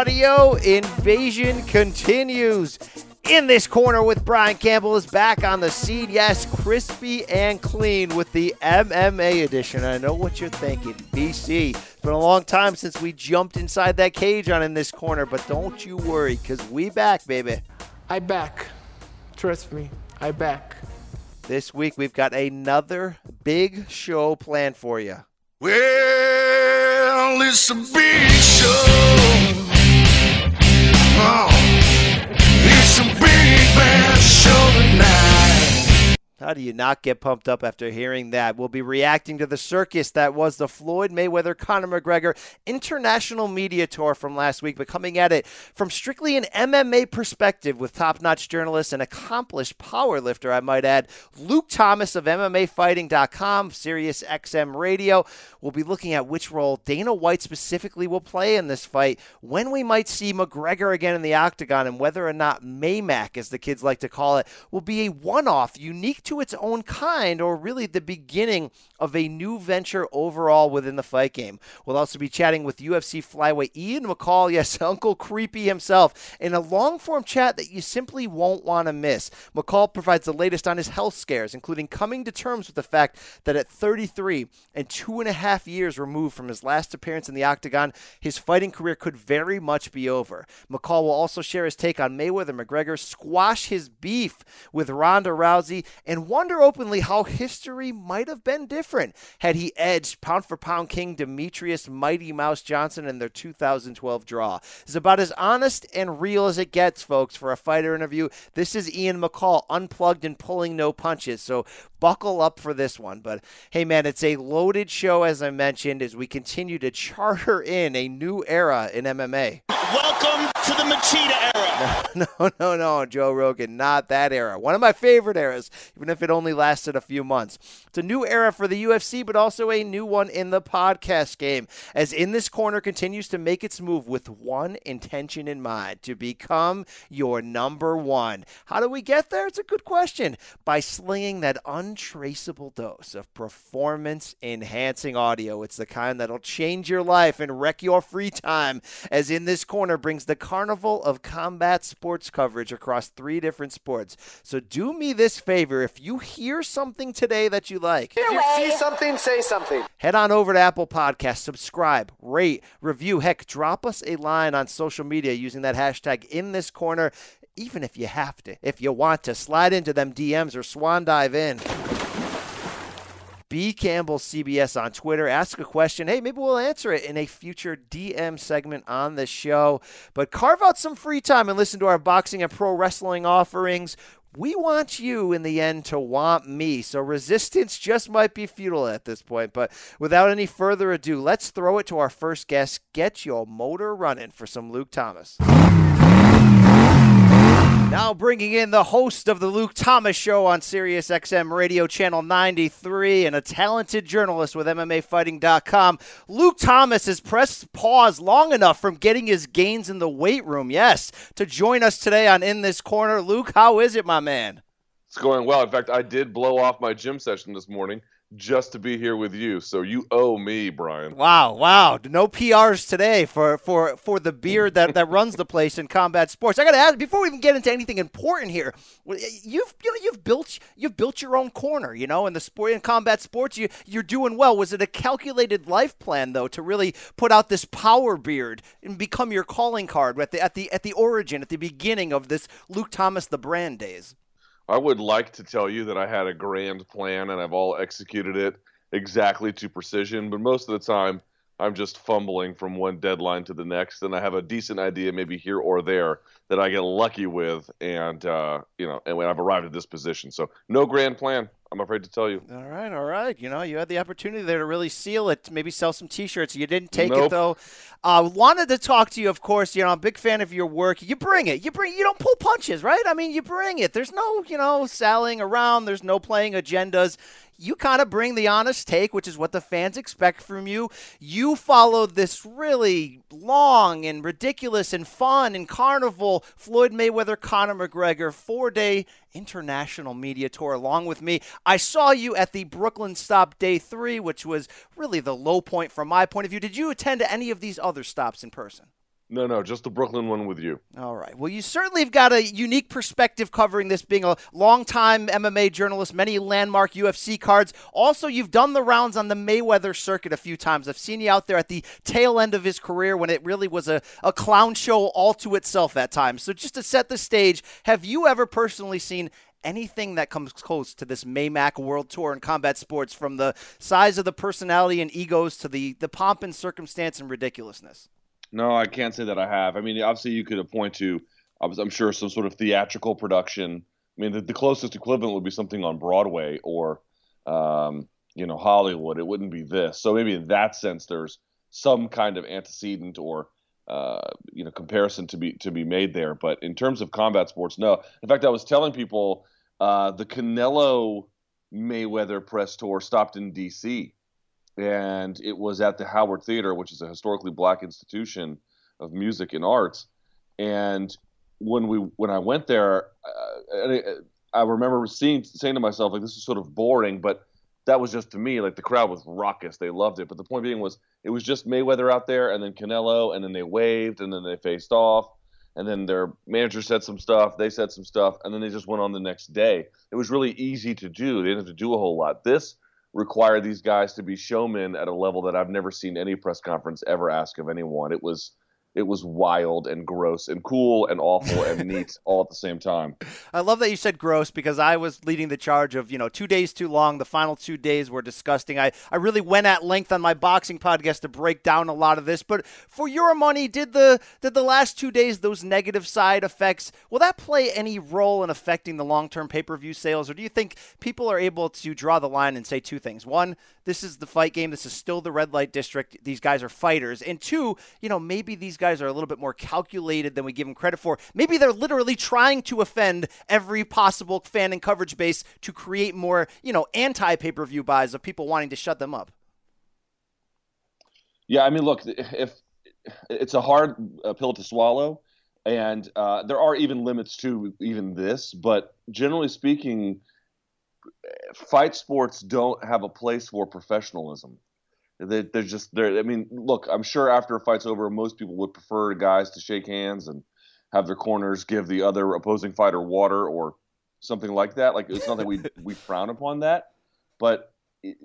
Yeah, the audio invasion continues. In this corner with Brian Campbell is back on the scene. Yes, crispy and clean with the MMA edition. I know what you're thinking. BC, it's been a long time since we jumped inside that cage on in this corner, but don't you worry, because we back, baby. I back. Trust me, I back. This week we've got another big show planned for you. Well, it's a big show. It's a big bad show tonight. How do you not get pumped up after hearing that? We'll be reacting to the circus that was the Floyd Mayweather Conor McGregor international media tour from last week, but coming at it from strictly an MMA perspective with top notch journalist and accomplished powerlifter, I might add, Luke Thomas of MMAfighting.com, Sirius XM Radio. We'll be looking at which role Dana White specifically will play in this fight, when we might see McGregor again in the octagon, and whether or not Maymac, as the kids like to call it, will be a one off, unique to its own kind, or really the beginning of a new venture overall within the fight game. We'll also be chatting with UFC flyweight Ian McCall, yes, Uncle Creepy himself, in a long form chat that you simply won't want to miss. McCall provides the latest on his health scares, including coming to terms with the fact that at 33 and two and a half years removed from his last appearance in the octagon, his fighting career could very much be over. McCall will also share his take on Mayweather McGregor, squash his beef with Ronda Rousey, and wonder openly how history might have been different had he edged pound for pound king Demetrious Mighty Mouse Johnson in their 2012 draw. It's about as honest and real as it gets, folks, for a fighter interview. This is Ian McCall, unplugged and pulling no punches. So buckle up for this one. But hey, man, it's a loaded show, as I mentioned, as we continue to charter in a new era in MMA. Welcome to the Machida era. No, no, no, no, Joe Rogan, not that era. One of my favorite eras, even if it only lasted a few months. It's a new era for the UFC, but also a new one in the podcast game, as In This Corner continues to make its move with one intention in mind to become your number one. How do we get there? It's a good question. By slinging that untraceable dose of performance enhancing audio. It's the kind that'll change your life and wreck your free time, as In This Corner brings the carnival of combat sports coverage across three different sports. So do me this favor if you hear something today that you like, If you see something, say something. head on over to Apple Podcasts, subscribe, rate, review. Heck, drop us a line on social media using that hashtag in this corner, even if you have to. If you want to, slide into them DMs or swan dive in. B Campbell CBS on Twitter. Ask a question. Hey, maybe we'll answer it in a future DM segment on the show. But carve out some free time and listen to our boxing and pro wrestling offerings. We want you in the end to want me. So resistance just might be futile at this point. But without any further ado, let's throw it to our first guest. Get your motor running for some Luke Thomas. Now bringing in the host of the Luke Thomas Show on Sirius XM Radio Channel 93 and a talented journalist with MMAfighting.com. Luke Thomas has pressed pause long enough from getting his gains in the weight room, yes, to join us today on In This Corner. Luke, how is it, my man? It's going well. In fact, I did blow off my gym session this morning just to be here with you. So you owe me, Brian. Wow, wow. No PRs today for for for the beard that, that runs the place in combat sports. I got to ask before we even get into anything important here. You've you know you've built you've built your own corner, you know, in the sport in combat sports. You you're doing well. Was it a calculated life plan though to really put out this power beard and become your calling card at the at the at the origin at the beginning of this Luke Thomas the brand days? I would like to tell you that I had a grand plan and I've all executed it exactly to precision, but most of the time I'm just fumbling from one deadline to the next, and I have a decent idea maybe here or there that I get lucky with, and uh, you know, and I've arrived at this position. So no grand plan. I'm afraid to tell you. All right, all right. You know, you had the opportunity there to really seal it, maybe sell some T-shirts. You didn't take it Nope. though. Uh, wanted to talk to you, of course. You know, I'm a big fan of your work. You bring it. You bring. You don't pull punches, right? I mean, you bring it. There's no, you know, sallying around. There's no playing agendas. You kind of bring the honest take, which is what the fans expect from you. You followed this really long and ridiculous and fun and carnival Floyd Mayweather Conor McGregor four day international media tour along with me. I saw you at the Brooklyn stop day three, which was really the low point from my point of view. Did you attend to any of these other stops in person? No, no, just the Brooklyn one with you. All right. Well, you certainly have got a unique perspective covering this, being a longtime MMA journalist, many landmark UFC cards. Also, you've done the rounds on the Mayweather circuit a few times. I've seen you out there at the tail end of his career when it really was a, a clown show all to itself at times. So, just to set the stage, have you ever personally seen anything that comes close to this Maymac World Tour in combat sports, from the size of the personality and egos to the, the pomp and circumstance and ridiculousness? No, I can't say that I have. I mean, obviously, you could point to, I'm sure, some sort of theatrical production. I mean, the, the closest equivalent would be something on Broadway or, um, you know, Hollywood. It wouldn't be this. So maybe in that sense, there's some kind of antecedent or, uh, you know, comparison to be to be made there. But in terms of combat sports, no. In fact, I was telling people uh, the Canelo Mayweather press tour stopped in D.C and it was at the Howard Theater, which is a historically black institution of music and arts. And when we when I went there, uh, I, remember seeing saying to myself like this is sort of boring, but that was just to me like the crowd was raucous, they loved it. But the point being was it was just Mayweather out there, and then Canelo, and then they waved, and then they faced off, and then their manager said some stuff, they said some stuff, and then they just went on the next day. It was really easy to do. They didn't have to do a whole lot. This require these guys to be showmen at a level that I've never seen any press conference ever ask of anyone. It was it was wild and gross and cool and awful and neat all at the same time. I love that you said gross because I was leading the charge of, you know, two days too long. The final two days were disgusting. I, I really went at length on my boxing podcast to break down a lot of this. But for your money, did the did the last two days, those negative side effects, will that play any role in affecting the long term pay per view sales? Or do you think people are able to draw the line and say two things? One, this is the fight game. This is still the red light district. These guys are fighters. And two, you know, maybe these guys are a little bit more calculated than we give them credit for. Maybe they're literally trying to offend every possible fan and coverage base to create more, you know, anti pay per view buys of people wanting to shut them up. Yeah, I mean, look, if it's a hard uh, pill to swallow, and uh, there are even limits to even this, but generally speaking, fight sports don't have a place for professionalism. They, they're just there. I mean, look, I'm sure after a fight's over, most people would prefer guys to shake hands and have their corners give the other opposing fighter water or something like that. Like it's not that we we frown upon that, but it,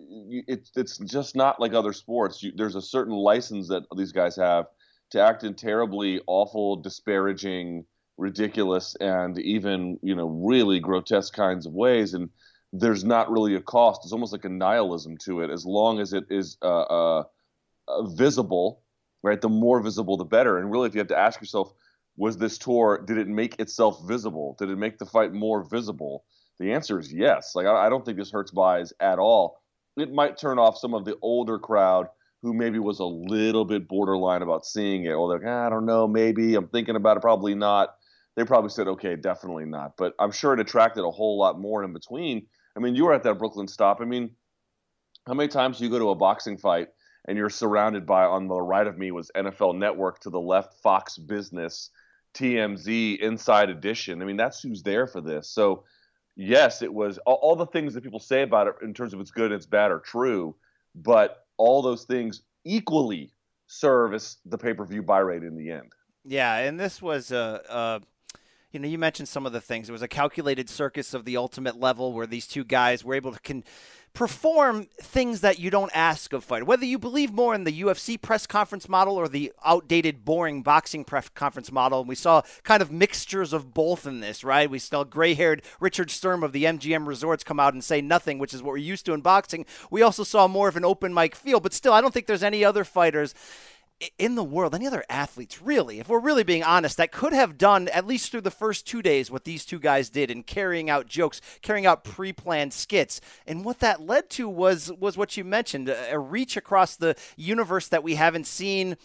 it, it's just not like other sports. You, there's a certain license that these guys have to act in terribly awful, disparaging, ridiculous, and even you know really grotesque kinds of ways. And there's not really a cost. It's almost like a nihilism to it. As long as it is uh, uh, uh, visible, right? The more visible, the better. And really, if you have to ask yourself, was this tour did it make itself visible? Did it make the fight more visible? The answer is yes. Like I, I don't think this hurts buys at all. It might turn off some of the older crowd who maybe was a little bit borderline about seeing it, or they're like, ah, I don't know, maybe I'm thinking about it, probably not. They probably said, okay, definitely not. But I'm sure it attracted a whole lot more in between I mean, you were at that Brooklyn stop. I mean, how many times do you go to a boxing fight and you're surrounded by on the right of me was NFL Network, to the left Fox Business, TMZ, Inside Edition. I mean, that's who's there for this. So, yes, it was all, all the things that people say about it in terms of it's good it's bad are true, but all those things equally serve as the pay per view buy rate in the end. Yeah, and this was a. You know, you mentioned some of the things. It was a calculated circus of the ultimate level where these two guys were able to can perform things that you don't ask of fighter. Whether you believe more in the UFC press conference model or the outdated, boring boxing press conference model, and we saw kind of mixtures of both in this, right? We saw gray-haired Richard Sturm of the MGM Resorts come out and say nothing, which is what we're used to in boxing. We also saw more of an open mic feel, but still, I don't think there's any other fighters in the world, any other athletes, really, if we're really being honest, that could have done, at least through the first two days, what these two guys did in carrying out jokes, carrying out pre planned skits. And what that led to was, was what you mentioned a reach across the universe that we haven't seen.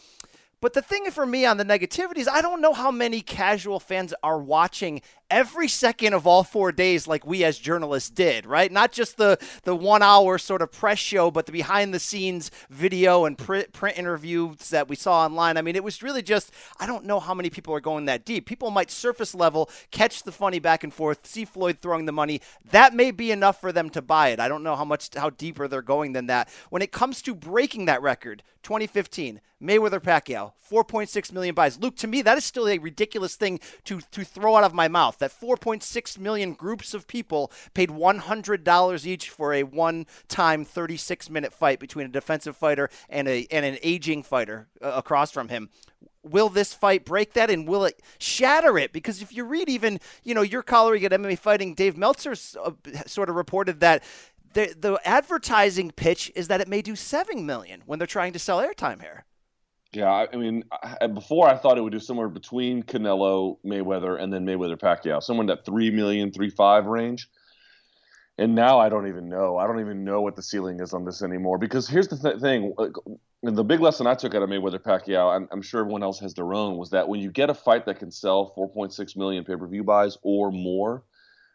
But the thing for me on the negativity is I don't know how many casual fans are watching every second of all four days, like we as journalists did, right? Not just the the one hour sort of press show, but the behind the scenes video and print, print interviews that we saw online. I mean, it was really just I don't know how many people are going that deep. People might surface level catch the funny back and forth, see Floyd throwing the money. That may be enough for them to buy it. I don't know how much how deeper they're going than that. When it comes to breaking that record, 2015, Mayweather Pacquiao, 4.6 million buys. Luke, to me, that is still a ridiculous thing to, to throw out of my mouth. That 4.6 million groups of people paid $100 each for a one time 36 minute fight between a defensive fighter and, a, and an aging fighter uh, across from him. Will this fight break that and will it shatter it? Because if you read even you know your colleague at mma fighting dave meltzer uh, sort of reported that the, the advertising pitch is that it may do 7 million when they're trying to sell airtime here Yeah, I mean, before I thought it would do somewhere between Canelo, Mayweather, and then Mayweather Pacquiao, somewhere in that three million, three five range. And now I don't even know. I don't even know what the ceiling is on this anymore. Because here's the th- thing: the big lesson I took out of Mayweather Pacquiao, and I'm sure everyone else has their own, was that when you get a fight that can sell 4.6 million pay-per-view buys or more,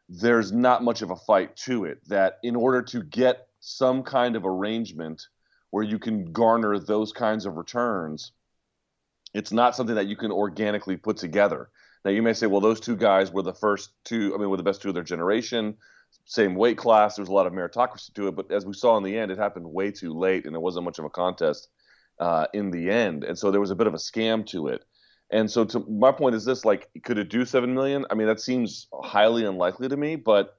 there's not much of a fight to it. That in order to get some kind of arrangement where you can garner those kinds of returns, it's not something that you can organically put together. Now you may say, well, those two guys were the first two. I mean, were the best two of their generation. Same weight class. There's a lot of meritocracy to it, but as we saw in the end, it happened way too late, and it wasn't much of a contest uh, in the end. And so there was a bit of a scam to it. And so to my point is this: like, could it do seven million? I mean, that seems highly unlikely to me, but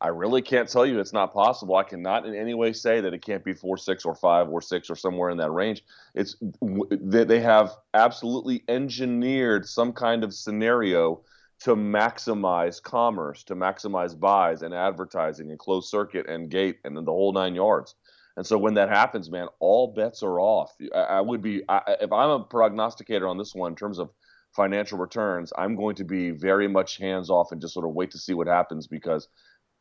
I really can't tell you it's not possible. I cannot in any way say that it can't be four, six, or five, or six, or somewhere in that range. It's they have absolutely engineered some kind of scenario to maximize commerce, to maximize buys and advertising and closed circuit and gate and then the whole nine yards. And so when that happens, man, all bets are off. I, I would be I, if I'm a prognosticator on this one in terms of financial returns, I'm going to be very much hands off and just sort of wait to see what happens because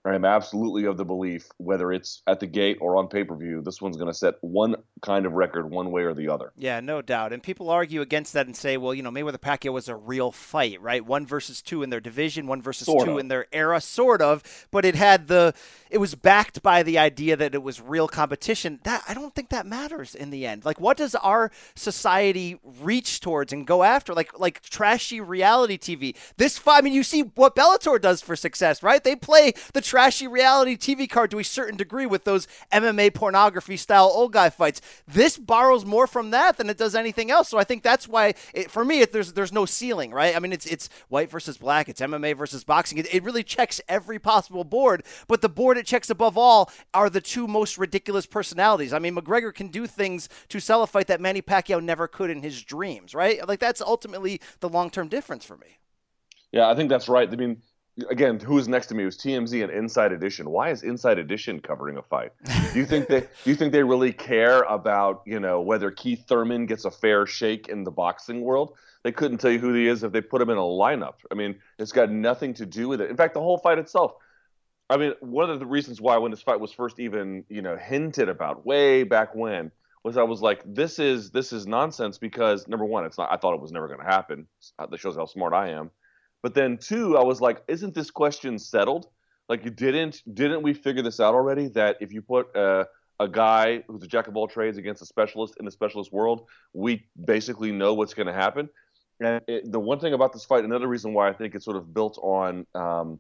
I am absolutely of the belief, whether it's at the gate or on pay per view, this one's going to set one kind of record one way or the other. Yeah, no doubt. And people argue against that and say, well, you know, Mayweather Pacquiao was a real fight, right? One versus two in their division, one versus Sort two of. in their era, sort of. But it had the, it was backed by the idea that it was real competition. That I don't think that matters in the end. Like, what does our society reach towards and go after? Like, like trashy reality TV. This. I mean, you see what Bellator does for success, right? They play the trashy reality TV card to a certain degree with those MMA pornography style old guy fights. This borrows more from that than it does anything else. So I think that's why, it, for me, it, there's there's no ceiling, right? I mean, it's it's white versus black, it's MMA versus boxing. It, it really checks every possible board, but the board it checks above all are the two most ridiculous personalities. I mean, McGregor can do things to sell a fight that Manny Pacquiao never could in his dreams, right? Like that's ultimately the long term difference for me. Yeah, I think that's right. I mean, again, who was next to me? It was TMZ and Inside Edition. Why is Inside Edition covering a fight? Do you think they do you think they really care about you know whether Keith Thurman gets a fair shake in the boxing world? They couldn't tell you who he is if they put him in a lineup. I mean, it's got nothing to do with it. In fact, the whole fight itself. I mean, one of the reasons why when this fight was first even you know hinted about way back when was I was like, this is this is nonsense because number one, it's not. I thought it was never going to happen. Uh, that shows how smart I am. But then two, I was like, isn't this question settled? Like, didn't didn't we figure this out already? That if you put uh, a guy who's a jack of all trades against a specialist in the specialist world, we basically know what's going to happen. And it, the one thing about this fight, another reason why I think it's sort of built on um,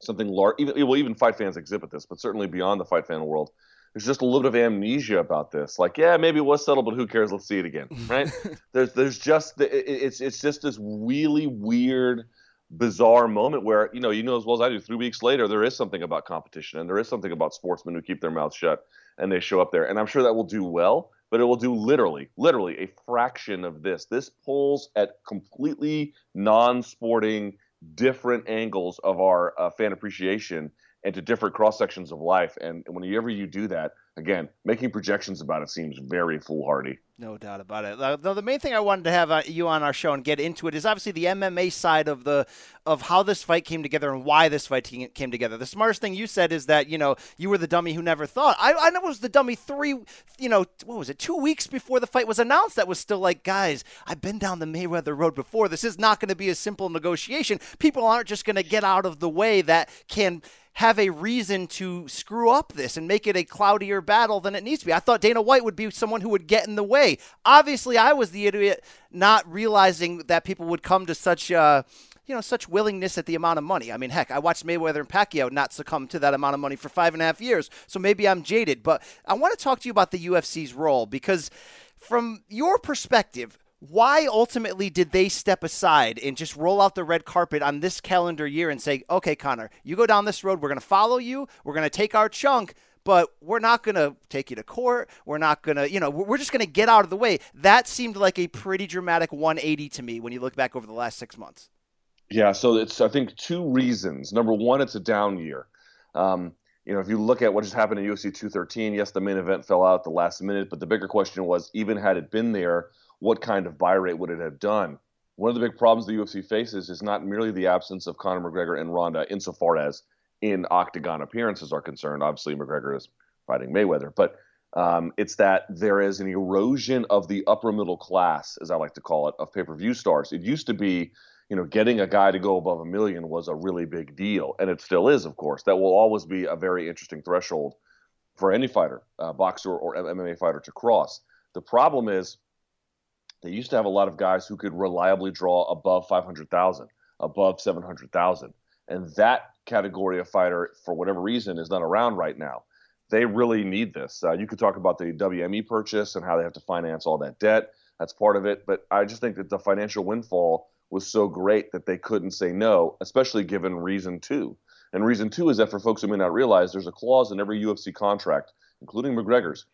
something large, even well, even fight fans exhibit this, but certainly beyond the fight fan world, there's just a little bit of amnesia about this. Like, yeah, maybe it was settled, but who cares? Let's see it again, right? there's there's just the, it, it's it's just this really weird, bizarre moment where you know you know as well as I do. Three weeks later, there is something about competition, and there is something about sportsmen who keep their mouths shut and they show up there, and I'm sure that will do well. But it will do literally, literally a fraction of this. This pulls at completely non-sporting, different angles of our uh, fan appreciation and to different cross sections of life. And whenever you do that, again, making projections about it seems very foolhardy. No doubt about it. Uh, the main thing I wanted to have uh, you on our show and get into it is obviously the MMA side of the of how this fight came together and why this fight came together. The smartest thing you said is that you know you were the dummy who never thought. I, I was the dummy three, you know, what was it, two weeks before the fight was announced. That was still like, guys, I've been down the Mayweather road before. This is not going to be a simple negotiation. People aren't just going to get out of the way that can have a reason to screw up this and make it a cloudier battle than it needs to be. I thought Dana White would be someone who would get in the way. Obviously, I was the idiot not realizing that people would come to such. Uh, you know, such willingness at the amount of money. I mean, heck, I watched Mayweather and Pacquiao not succumb to that amount of money for five and a half years. So maybe I'm jaded. But I want to talk to you about the UFC's role because, from your perspective, why ultimately did they step aside and just roll out the red carpet on this calendar year and say, okay, Conor, you go down this road, we're going to follow you, we're going to take our chunk, but we're not going to take you to court. We're not going to, you know, we're just going to get out of the way. That seemed like a pretty dramatic 180 to me when you look back over the last six months. Yeah, so it's, I think, two reasons. Number one, it's a down year. Um, you know, if you look at what just happened in UFC 213, yes, the main event fell out at the last minute, but the bigger question was, even had it been there, what kind of buy rate would it have done? One of the big problems the UFC faces is not merely the absence of Conor McGregor and Ronda insofar as in octagon appearances are concerned. Obviously, McGregor is fighting Mayweather, but um, it's that there is an erosion of the upper middle class, as I like to call it, of pay per view stars. It used to be, you know, getting a guy to go above a million was a really big deal, and it still is, of course. That will always be a very interesting threshold for any fighter, uh, boxer or MMA fighter to cross. The problem is they used to have a lot of guys who could reliably draw above 500,000, above 700,000. And that category of fighter, for whatever reason, is not around right now. They really need this. Uh, you could talk about the WME purchase and how they have to finance all that debt. That's part of it. But I just think that the financial windfall was so great that they couldn't say no, especially given reason two. And reason two is that for folks who may not realize, there's a clause in every UFC contract, including McGregor's,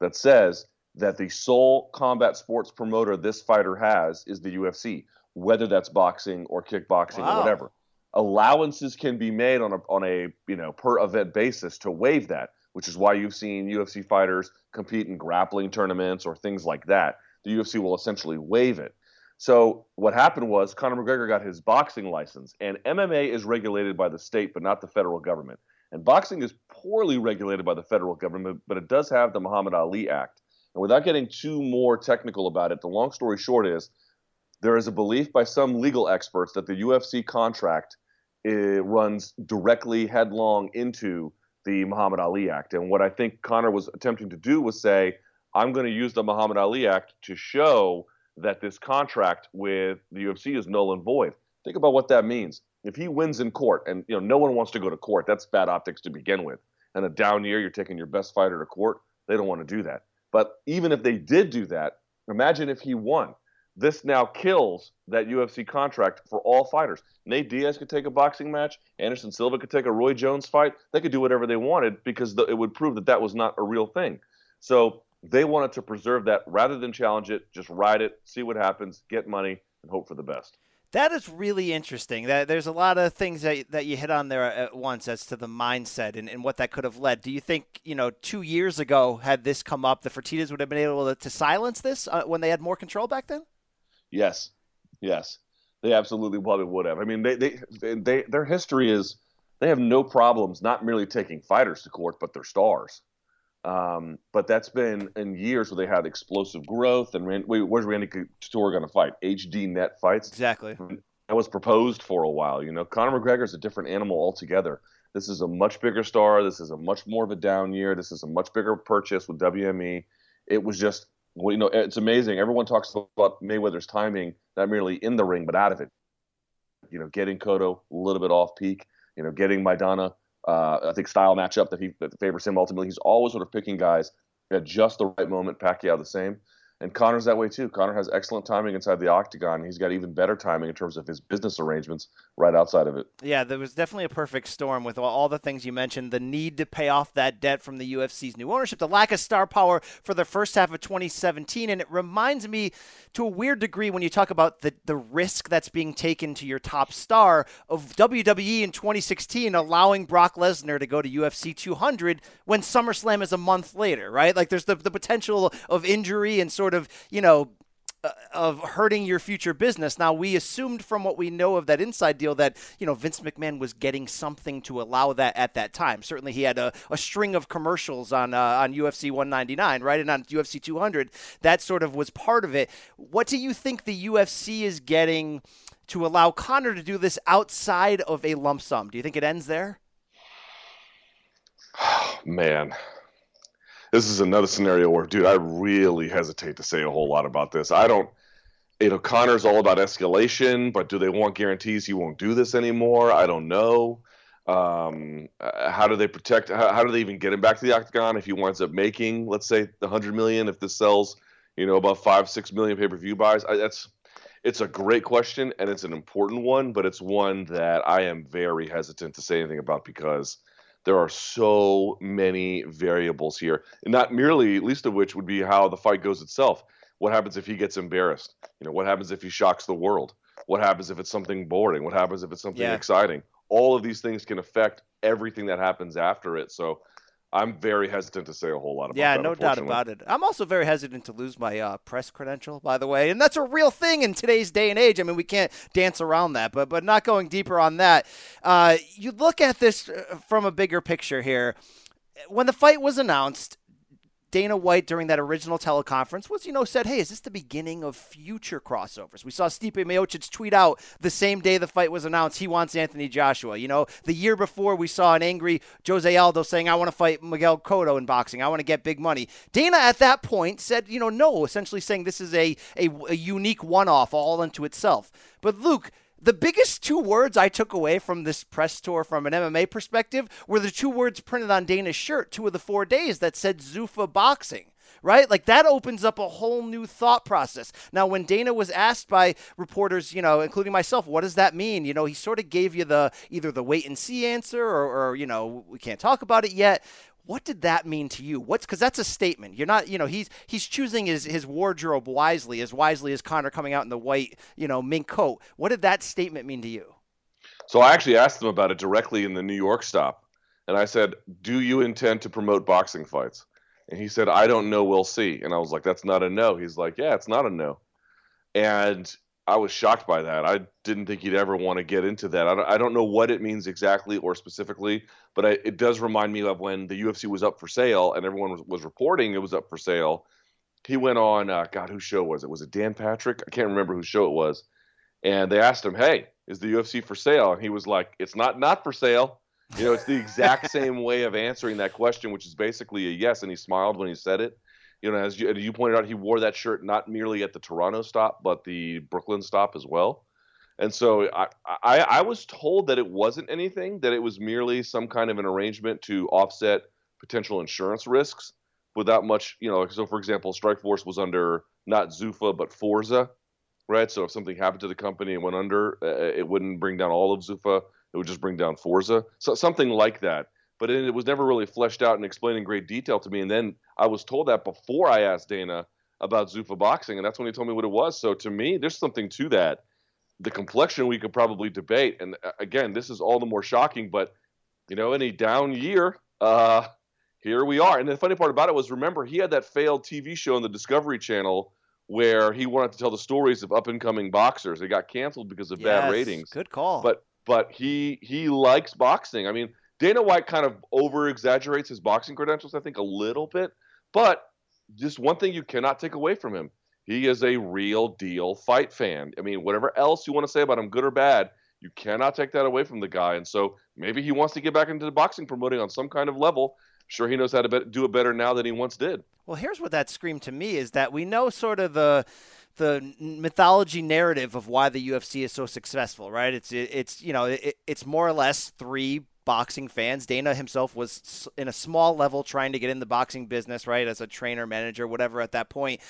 that says that the sole combat sports promoter this fighter has is the UFC, whether that's boxing or kickboxing wow. or whatever. Allowances can be made on a on a you know per event basis to waive that, which is why you've seen UFC fighters compete in grappling tournaments or things like that. The UFC will essentially waive it. So what happened was Conor McGregor got his boxing license, and MMA is regulated by the state, but not the federal government. And boxing is poorly regulated by the federal government, but it does have the Muhammad Ali Act. And without getting too more technical about it, the long story short is there is a belief by some legal experts that the UFC contract eh, runs directly headlong into the Muhammad Ali Act. And what I think Conor was attempting to do was say, I'm going to use the Muhammad Ali Act to show that this contract with the UFC is null and void. Think about what that means. If he wins in court, and you know no one wants to go to court, that's bad optics to begin with. And a down year, you're taking your best fighter to court. They don't want to do that. But even if they did do that, imagine if he won. This now kills that UFC contract for all fighters. Nate Diaz could take a boxing match. Anderson Silva could take a Roy Jones fight. They could do whatever they wanted because it would prove that that was not a real thing. So they wanted to preserve that rather than challenge it. Just ride it, see what happens, get money, and hope for the best. That is really interesting. That there's a lot of things that that you hit on there at once as to the mindset and, and what that could have led. Do you think you know two years ago had this come up, the Fertitas would have been able to, to silence this uh, when they had more control back then? Yes, yes, they absolutely probably would have. I mean, they they, they, they their history is they have no problems not merely taking fighters to court, but their stars. Um, but that's been in years where they had explosive growth. And wait, where's Randy Couture going to fight? HD net fights. Exactly. That was proposed for a while. You know, Conor McGregor is a different animal altogether. This is a much bigger star. This is a much more of a down year. This is a much bigger purchase with WME. It was just, well, you know, it's amazing. Everyone talks about Mayweather's timing, not merely in the ring, but out of it. You know, getting Cotto a little bit off peak. You know, getting Maidana uh, I think style matchup that he that favors him ultimately. He's always sort of picking guys at just the right moment. Pacquiao the same. And Conor's that way too. Conor has excellent timing inside the octagon. He's got even better timing in terms of his business arrangements right outside of it. Yeah, there was definitely a perfect storm with all, the things you mentioned the need to pay off that debt from the UFC's new ownership, the lack of star power for the first half of 2017. And it reminds me to a weird degree when you talk about the, the risk that's being taken to your top star of WWE in 2016 allowing Brock Lesnar to go to UFC 200 when SummerSlam is a month later, right? Like there's the, the potential of injury and sort of, you know, uh, of hurting your future business. Now we assumed from what we know of that inside deal that you know Vince McMahon was getting something to allow that at that time. Certainly he had a, a string of commercials on uh, on UFC 199, right, and on UFC 200. That sort of was part of it. What do you think the UFC is getting to allow Conor to do this outside of a lump sum? Do you think it ends there? Oh, Man, this is another scenario where, dude, I really hesitate to say a whole lot about this. I don't, you know, Conor's all about escalation, but do they want guarantees he won't do this anymore? I don't know. Um, uh, how do they protect? How, how do they even get him back to the octagon if he winds up making, let's say, the hundred million? If this sells, you know, about five, six million pay per view buys, I, that's it's a great question and it's an important one, but it's one that I am very hesitant to say anything about because there are so many variables here, and not merely least of which would be how the fight goes itself. What happens if he gets embarrassed? You know, what happens if he shocks the world? What happens if it's something boring? What happens if it's something Yeah. exciting? All of these things can affect everything that happens after it. So I'm very hesitant to say a whole lot about Yeah, that. Yeah, no doubt about it. I'm also very hesitant to lose my uh, press credential, by the way, and that's a real thing in today's day and age. I mean, we can't dance around that, but but not going deeper on that. Uh, you look at this uh, from a bigger picture here. When the fight was announced, Dana White during that original teleconference was, you know, said, "Hey, is this the beginning of future crossovers?" We saw Stipe Miocic tweet out the same day the fight was announced, he wants Anthony Joshua. You know, the year before we saw an angry Jose Aldo saying, "I want to fight Miguel Cotto in boxing. I want to get big money." Dana at that point said, you know, no, essentially saying this is a a, a unique one-off all unto itself. But Luke, the biggest two words I took away from this press tour from an MMA perspective were the two words printed on Dana's shirt, two of the four days, that said Zuffa Boxing. Right? Like that opens up a whole new thought process. Now, when Dana was asked by reporters, you know, including myself, what does that mean? You know, he sort of gave you the either the wait and see answer or, or you know, we can't talk about it yet. What did that mean to you? What's because that's a statement. You're not, you know, he's he's choosing his his wardrobe wisely, as wisely as Conor coming out in the white, you know, mink coat. What did that statement mean to you? So I actually asked them about it directly in the New York stop. And I said, Do you intend to promote boxing fights? And he said, I don't know, we'll see. And I was like, That's not a no. He's like, Yeah, it's not a no. And I was shocked by that. I didn't think he'd ever want to get into that. I don't, I don't know what it means exactly or specifically, but I, it does remind me of when the UFC was up for sale and everyone was, was reporting it was up for sale. He went on, uh, God, whose show was it? Was it Dan Patrick? I can't remember whose show it was. And they asked him, Hey, is the UFC for sale? And he was like, It's not not for sale. You know, it's the exact same way of answering that question, which is basically a yes. And he smiled when he said it. You know, as you, you pointed out, he wore that shirt not merely at the Toronto stop, but the Brooklyn stop as well. And so I, I, I was told that it wasn't anything, that it was merely some kind of an arrangement to offset potential insurance risks without much, you know. So, for example, Strikeforce was under not Zuffa, but Forza, right? So if something happened to the company and went under, uh, it wouldn't bring down all of Zuffa. It would just bring down Forza. So something like that. But it, it was never really fleshed out and explained in great detail to me. And then I was told that before I asked Dana about Zuffa boxing, and that's when he told me what it was. So to me, there's something to that. The complexion we could probably debate. And uh, again, this is all the more shocking. But you know, any down year, uh, here we are. And the funny part about it was, remember, he had that failed TV show on the Discovery Channel where he wanted to tell the stories of up and coming boxers. It got canceled because of bad Yes, ratings. Good call. But but he he likes boxing. I mean, Dana White kind of over exaggerates his boxing credentials, I think, a little bit. But just one thing you cannot take away from him. He is a real deal fight fan. I mean, whatever else you want to say about him, good or bad, you cannot take that away from the guy. And so maybe he wants to get back into the boxing promoting on some kind of level. Sure, he knows how to do it better now than he once did. Well, here's what that screamed to me is that we know sort of the the mythology narrative of why the UFC is so successful, right? It's it's you know it, it's more or less three boxing fans. Dana himself was in a small level trying to get in the boxing business, right, as a trainer, manager, whatever at that point.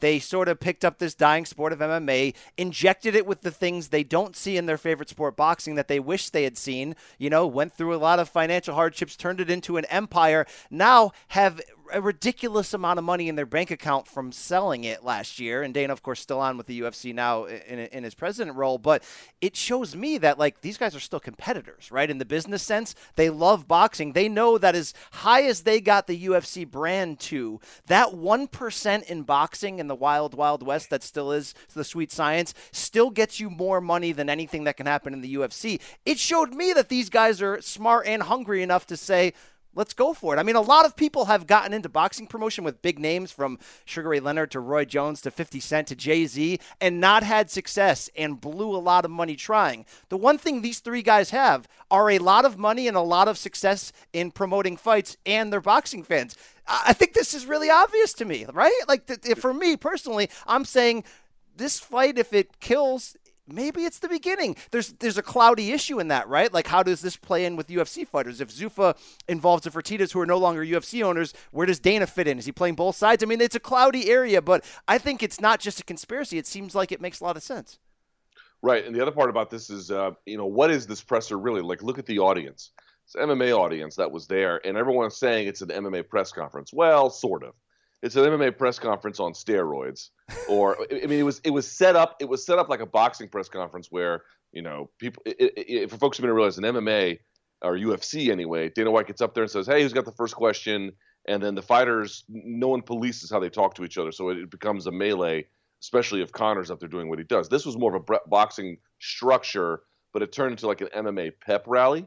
They sort of picked up this dying sport of MMA, injected it with the things they don't see in their favorite sport, boxing, that they wish they had seen. You know, went through a lot of financial hardships, turned it into an empire. Now have a ridiculous amount of money in their bank account from selling it last year. And Dana, of course, still on with the UFC now in, in his president role. But it shows me that, like, these guys are still competitors, right? In the business sense, they love boxing. They know that as high as they got the UFC brand to, that 1% in boxing in the wild, wild west that still is the sweet science still gets you more money than anything that can happen in the UFC. It showed me that these guys are smart and hungry enough to say, let's go for it. I mean, a lot of people have gotten into boxing promotion with big names from Sugar Ray Leonard to Roy Jones to 50 Cent to Jay Z and not had success and blew a lot of money trying. The one thing these three guys have are a lot of money and a lot of success in promoting fights, and they're boxing fans. I think this is really obvious to me, right? Like, for me personally, I'm saying this fight, if it kills, maybe it's the beginning. There's there's a cloudy issue in that, right? Like how does this play in with UFC fighters? If Zuffa involves the Fertitas who are no longer UFC owners, where does Dana fit in? Is he playing both sides? I mean, it's a cloudy area, but I think it's not just a conspiracy. It seems like it makes a lot of sense. Right, and the other part about this is, uh, you know, what is this presser really like? Look at the audience. It's an MMA audience that was there, and everyone's saying it's an MMA press conference. Well, sort of. It's an MMA press conference on steroids, or I mean, it was it was set up. It was set up like a boxing press conference where you know people. It, it, for folks who didn't realize, in MMA or UFC anyway, Dana White gets up there and says, "Hey, who's got the first question?" And then the fighters, no one polices how they talk to each other, so it, it becomes a melee especially if Conor's up there doing what he does. This was more of a boxing structure, but it turned into like an MMA pep rally.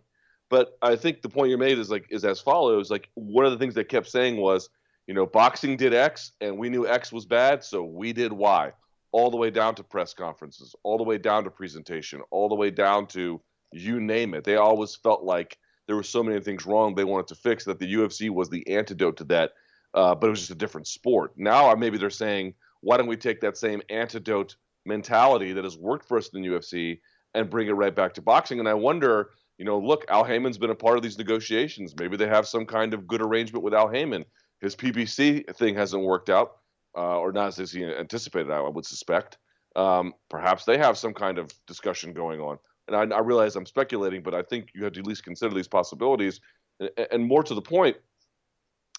But I think the point you made is like is as follows: like one of the things they kept saying was, you know, boxing did X, and we knew X was bad, so we did Y. All the way down to press conferences, all the way down to presentation, all the way down to you name it. They always felt like there were so many things wrong they wanted to fix that the UFC was the antidote to that, uh, but it was just a different sport. Now maybe they're saying why don't we take that same antidote mentality that has worked for us in the UFC and bring it right back to boxing? And I wonder, you know, look, Al Haymon's been a part of these negotiations. Maybe they have some kind of good arrangement with Al Haymon. His PBC thing hasn't worked out, uh, or not as he anticipated, I would suspect. Um, perhaps they have some kind of discussion going on. And I, I, realize I'm speculating, but I think you have to at least consider these possibilities. And, and more to the point,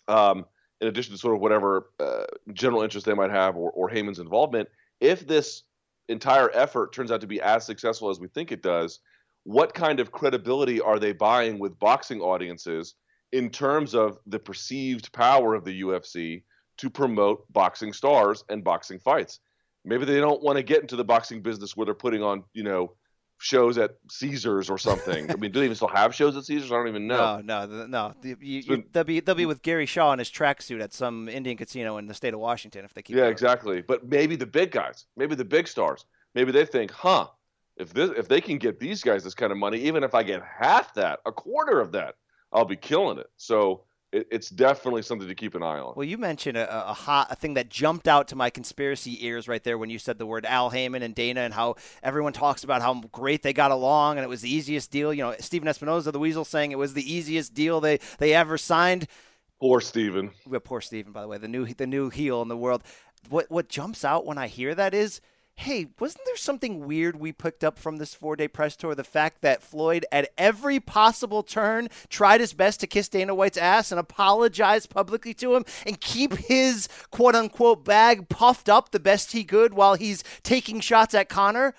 um, in addition to sort of whatever uh, general interest they might have or, or Haymon's involvement, if this entire effort turns out to be as successful as we think it does, what kind of credibility are they buying with boxing audiences in terms of the perceived power of the UFC to promote boxing stars and boxing fights? Maybe they don't want to get into the boxing business where they're putting on, you know, shows at Caesars or something. I mean, do they even still have shows at Caesars? I don't even know. No, no, no. You, you, they'll be they'll be with Gary Shaw in his tracksuit at some Indian casino in the state of Washington if they keep. Yeah, going. exactly. But maybe the big guys, maybe the big stars, maybe they think, huh, if this if they can get these guys this kind of money, even if I get half that, a quarter of that, I'll be killing it. So it, it's definitely something to keep an eye on. Well, you mentioned a, a hot a thing that jumped out to my conspiracy ears right there when you said the word Al Haymon and Dana and how everyone talks about how great they got along and it was the easiest deal. You know, Stephen Espinoza, the Weasel, saying it was the easiest deal they they ever signed. Poor Stephen. Well, poor Stephen, by the way, the new the new heel in the world. What what jumps out when I hear that is hey, wasn't there something weird we picked up from this four day press tour? The fact that Floyd, at every possible turn, tried his best to kiss Dana White's ass and apologize publicly to him and keep his quote unquote bag puffed up the best he could while he's taking shots at Conor.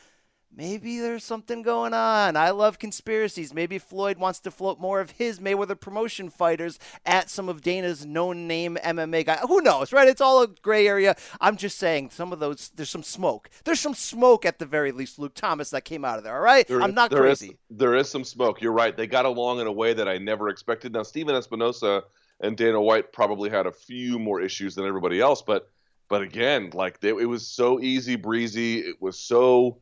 Maybe there's something going on. I love conspiracies. Maybe Floyd wants to float more of his Mayweather promotion fighters at some of Dana's known name MMA guy. Who knows, right? It's all a gray area. I'm just saying some of those there's some smoke. There's some smoke at the very least, Luke Thomas, that came out of there. All right? There, I'm not there crazy. Is, there is some smoke. You're right. They got along in a way that I never expected. Now Stephen Espinoza and Dana White probably had a few more issues than everybody else, but but again, like they, it was so easy breezy. It was so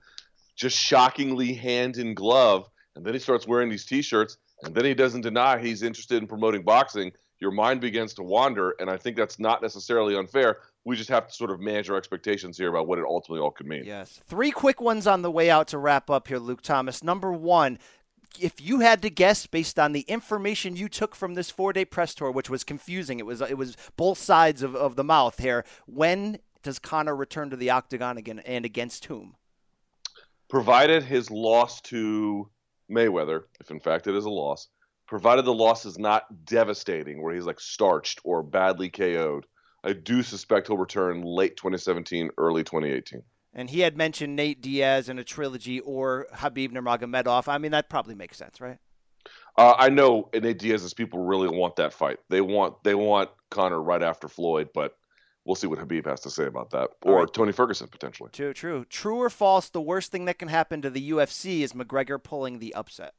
just shockingly hand in glove. And then he starts wearing these T-shirts, and then he doesn't deny he's interested in promoting boxing. Your mind begins to wander, and I think that's not necessarily unfair. We just have to sort of manage our expectations here about what it ultimately all could mean. Yes. Three quick ones on the way out to wrap up here, Luke Thomas. Number one, if you had to guess based on the information you took from this four day press tour, which was confusing, it was it was both sides of, of the mouth here. When does Conor return to the octagon again, and against whom? Provided his loss to Mayweather, if in fact it is a loss, provided the loss is not devastating, where he's like starched or badly KO'd, I do suspect he'll return late 2017, early 2018. And he had mentioned Nate Diaz in a trilogy or Habib Nurmagomedov. I mean, that probably makes sense, right? Uh, I know Nate Diaz's people really want that fight. They want they want Conor right after Floyd, but we'll see what Habib has to say about that, or right. Tony Ferguson potentially. True, true, true or false? The worst thing that can happen to the UFC is McGregor pulling the upset.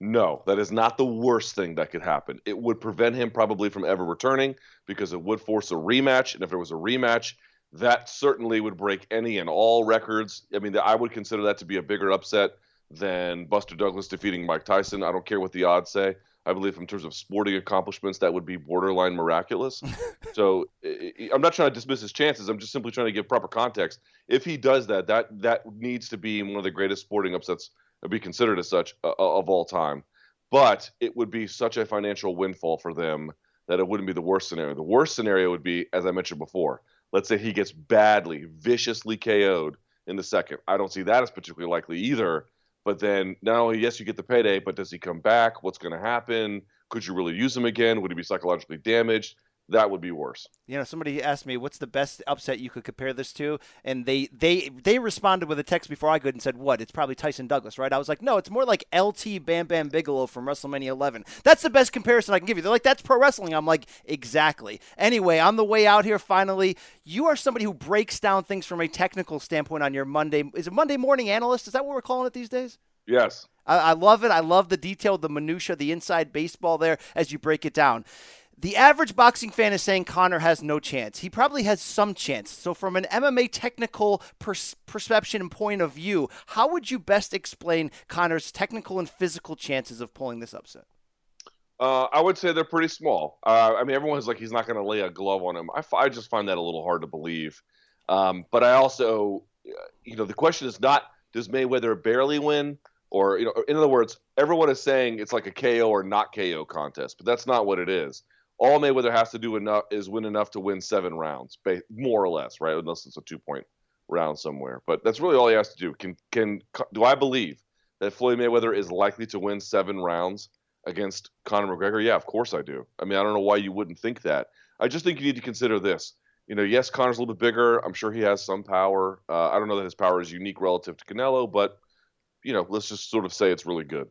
No, that is not the worst thing that could happen. It would prevent him probably from ever returning because it would force a rematch. And if there was a rematch, that certainly would break any and all records. I mean, I would consider that to be a bigger upset than Buster Douglas defeating Mike Tyson. I don't care what the odds say. I believe in terms of sporting accomplishments, that would be borderline miraculous. so I'm not trying to dismiss his chances. I'm just simply trying to give proper context. If he does that, that that needs to be one of the greatest sporting upsets to be considered as such uh, of all time. But it would be such a financial windfall for them that it wouldn't be the worst scenario. The worst scenario would be, as I mentioned before, let's say he gets badly, viciously KO'd in the second. I don't see that as particularly likely either. But then not only yes, you get the payday, but does he come back? What's going to happen? Could you really use him again? Would he be psychologically damaged? That would be worse. You know, somebody asked me what's the best upset you could compare this to, and they they they responded with a text before I could and said, "What? It's probably Tyson Douglas, right?" I was like, "No, it's more like LT Bam Bam Bigelow from WrestleMania 11." That's the best comparison I can give you. They're like, "That's pro wrestling." I'm like, "Exactly." Anyway, on the way out here, finally, you are somebody who breaks down things from a technical standpoint on your Monday. Is it Monday morning analyst? Is that what we're calling it these days? Yes. I, I love it. I love the detail, the minutia, the inside baseball there as you break it down. The average boxing fan is saying Conor has no chance. He probably has some chance. So, from an MMA technical pers- perception and point of view, how would you best explain Conor's technical and physical chances of pulling this upset? Uh, I would say they're pretty small. Uh, I mean, everyone's like he's not going to lay a glove on him. I, f- I just find that a little hard to believe. Um, but I also, uh, you know, the question is not does Mayweather barely win, or you know, in other words, everyone is saying it's like a KO or not KO contest, but that's not what it is all Mayweather has to do enough is win enough to win seven rounds, more or less, right? Unless it's a two point round somewhere. But that's really all he has to do. Can can do I believe that Floyd Mayweather is likely to win seven rounds against Conor McGregor? Yeah, of course I do. I mean, I don't know why you wouldn't think that. I just think you need to consider this. You know, yes, Conor's a little bit bigger. I'm sure he has some power. Uh, I don't know that his power is unique relative to Canelo, but you know, let's just sort of say it's really good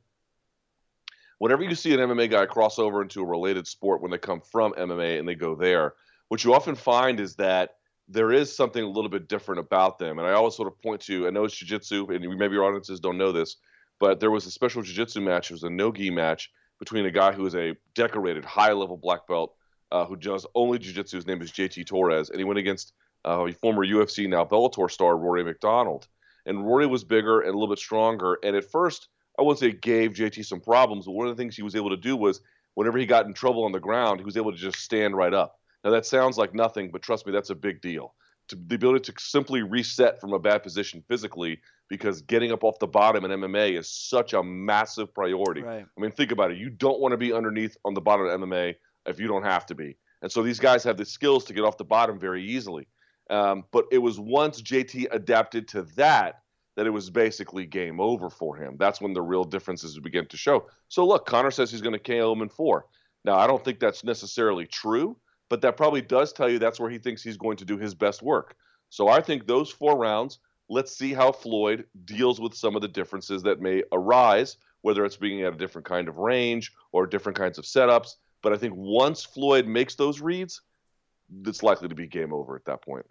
whenever you see an MMA guy cross over into a related sport when they come from MMA and they go there, what you often find is that there is something a little bit different about them. And I always sort of point to, I know it's jiu-jitsu, and maybe your audiences don't know this, but there was a special jiu-jitsu match. It was a no-gi match between a guy who is a decorated high-level black belt uh, who does only jiu-jitsu. His name is JT Torres, and he went against uh, a former UFC, now Bellator star, Rory MacDonald. And Rory was bigger and a little bit stronger. And at first – I wouldn't say it gave JT some problems, but one of the things he was able to do was whenever he got in trouble on the ground, he was able to just stand right up. Now that sounds like nothing, but trust me, that's a big deal. To, the ability to simply reset from a bad position physically, because getting up off the bottom in MMA is such a massive priority. Right. I mean, think about it. You don't want to be underneath on the bottom of MMA if you don't have to be. And so these guys have the skills to get off the bottom very easily. Um, but it was once JT adapted to that that it was basically game over for him. That's when the real differences begin to show. So look, Conor says he's going to KO him in four. Now I don't think that's necessarily true, but that probably does tell you that's where he thinks he's going to do his best work. So I think those four rounds. Let's see how Floyd deals with some of the differences that may arise, whether it's being at a different kind of range or different kinds of setups. But I think once Floyd makes those reads, it's likely to be game over at that point.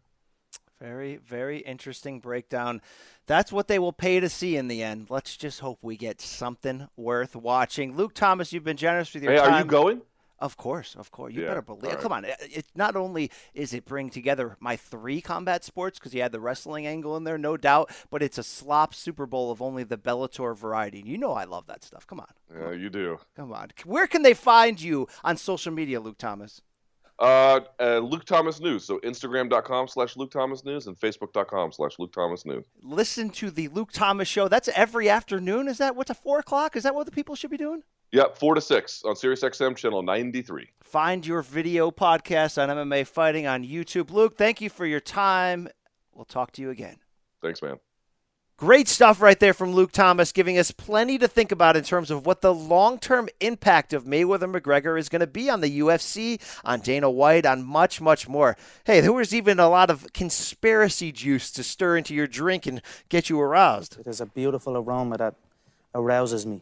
Very, very interesting breakdown. That's what they will pay to see in the end. Let's just hope we get something worth watching. Luke Thomas, you've been generous with your hey, time. are you going? Of course, of course. You Yeah, better believe. right. Come on. It, it- not only is it bring together my three combat sports because you had the wrestling angle in there, no doubt, but it's a slop Super Bowl of only the Bellator variety. You know I love that stuff. Come on, Yeah, you do. come on. Where can they find you on social media, Luke Thomas? Uh, uh, Luke Thomas News. So Instagram.com slash Luke Thomas News and Facebook.com slash Luke Thomas News. Listen to the Luke Thomas show. That's every afternoon. Is that what's a four o'clock? Is that what the people should be doing? Yep, 4 to 6 on Sirius XM channel 93. Find your video podcast on MMA Fighting on YouTube. Luke, thank you for your time. We'll talk to you again. Thanks, man. Great stuff right there from Luke Thomas, giving us plenty to think about in terms of what the long term impact of Mayweather McGregor is going to be on the UFC, on Dana White, on much, much more. Hey, there was even a lot of conspiracy juice to stir into your drink and get you aroused. There's a beautiful aroma that arouses me.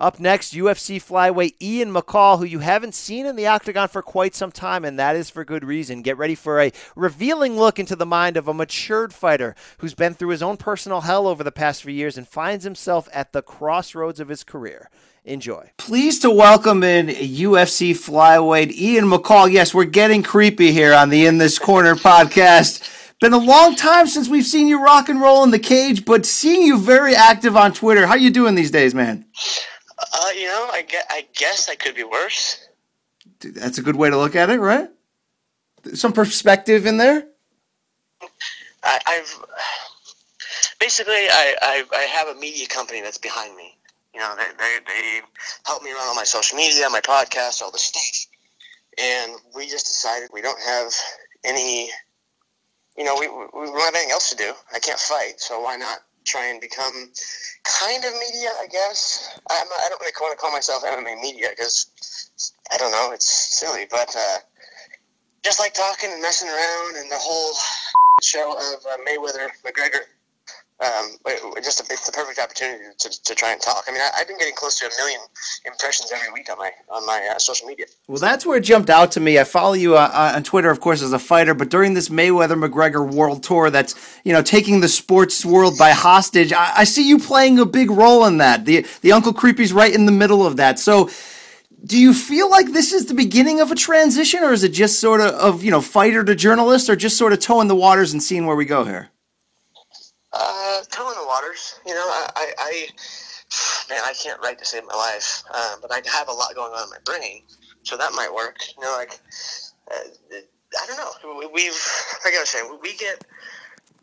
Up next, UFC flyweight Ian McCall, who you haven't seen in the octagon for quite some time, and that is for good reason. Get ready for a revealing look into the mind of a matured fighter who's been through his own personal hell over the past few years and finds himself at the crossroads of his career. Enjoy. Pleased to welcome in UFC flyweight Ian McCall. Yes, we're getting creepy here on the In This Corner podcast. Been a long time since we've seen you rock and roll in the cage, but seeing you very active on Twitter. How you doing these days, man? Uh, you know, I guess, I guess I could be worse. Dude, that's a good way to look at it, right? Some perspective in there. I, I've basically I, I I have a media company that's behind me. You know, they they, they help me run all my social media, my podcast, all the stuff. And we just decided we don't have any. You know, we we don't have anything else to do. I can't fight, so why not try and become kind of media, I guess. I'm I don't really want to call myself MMA media because I don't know, it's silly, but uh, just like talking and messing around and the whole show of uh, Mayweather McGregor. Um, just a, it's the perfect opportunity to, to try and talk. I mean, I, I've been getting close to a million impressions every week on my on my uh, social media. Well, that's where it jumped out to me. I follow you uh, on Twitter, of course, as a fighter, but during this Mayweather McGregor World Tour, that's you know taking the sports world by hostage. I, I see you playing a big role in that. The the Uncle Creepy's right in the middle of that. So. Do you feel like this is the beginning of a transition, or is it just sort of, of you know fighter to journalist, or just sort of towing the waters and seeing where we go here? Uh, toe in the waters. You know, I, I, I man, I can't write to save my life, uh, but I have a lot going on in my brain, so that might work. You know, like uh, I don't know. We- We've, like I was saying, we get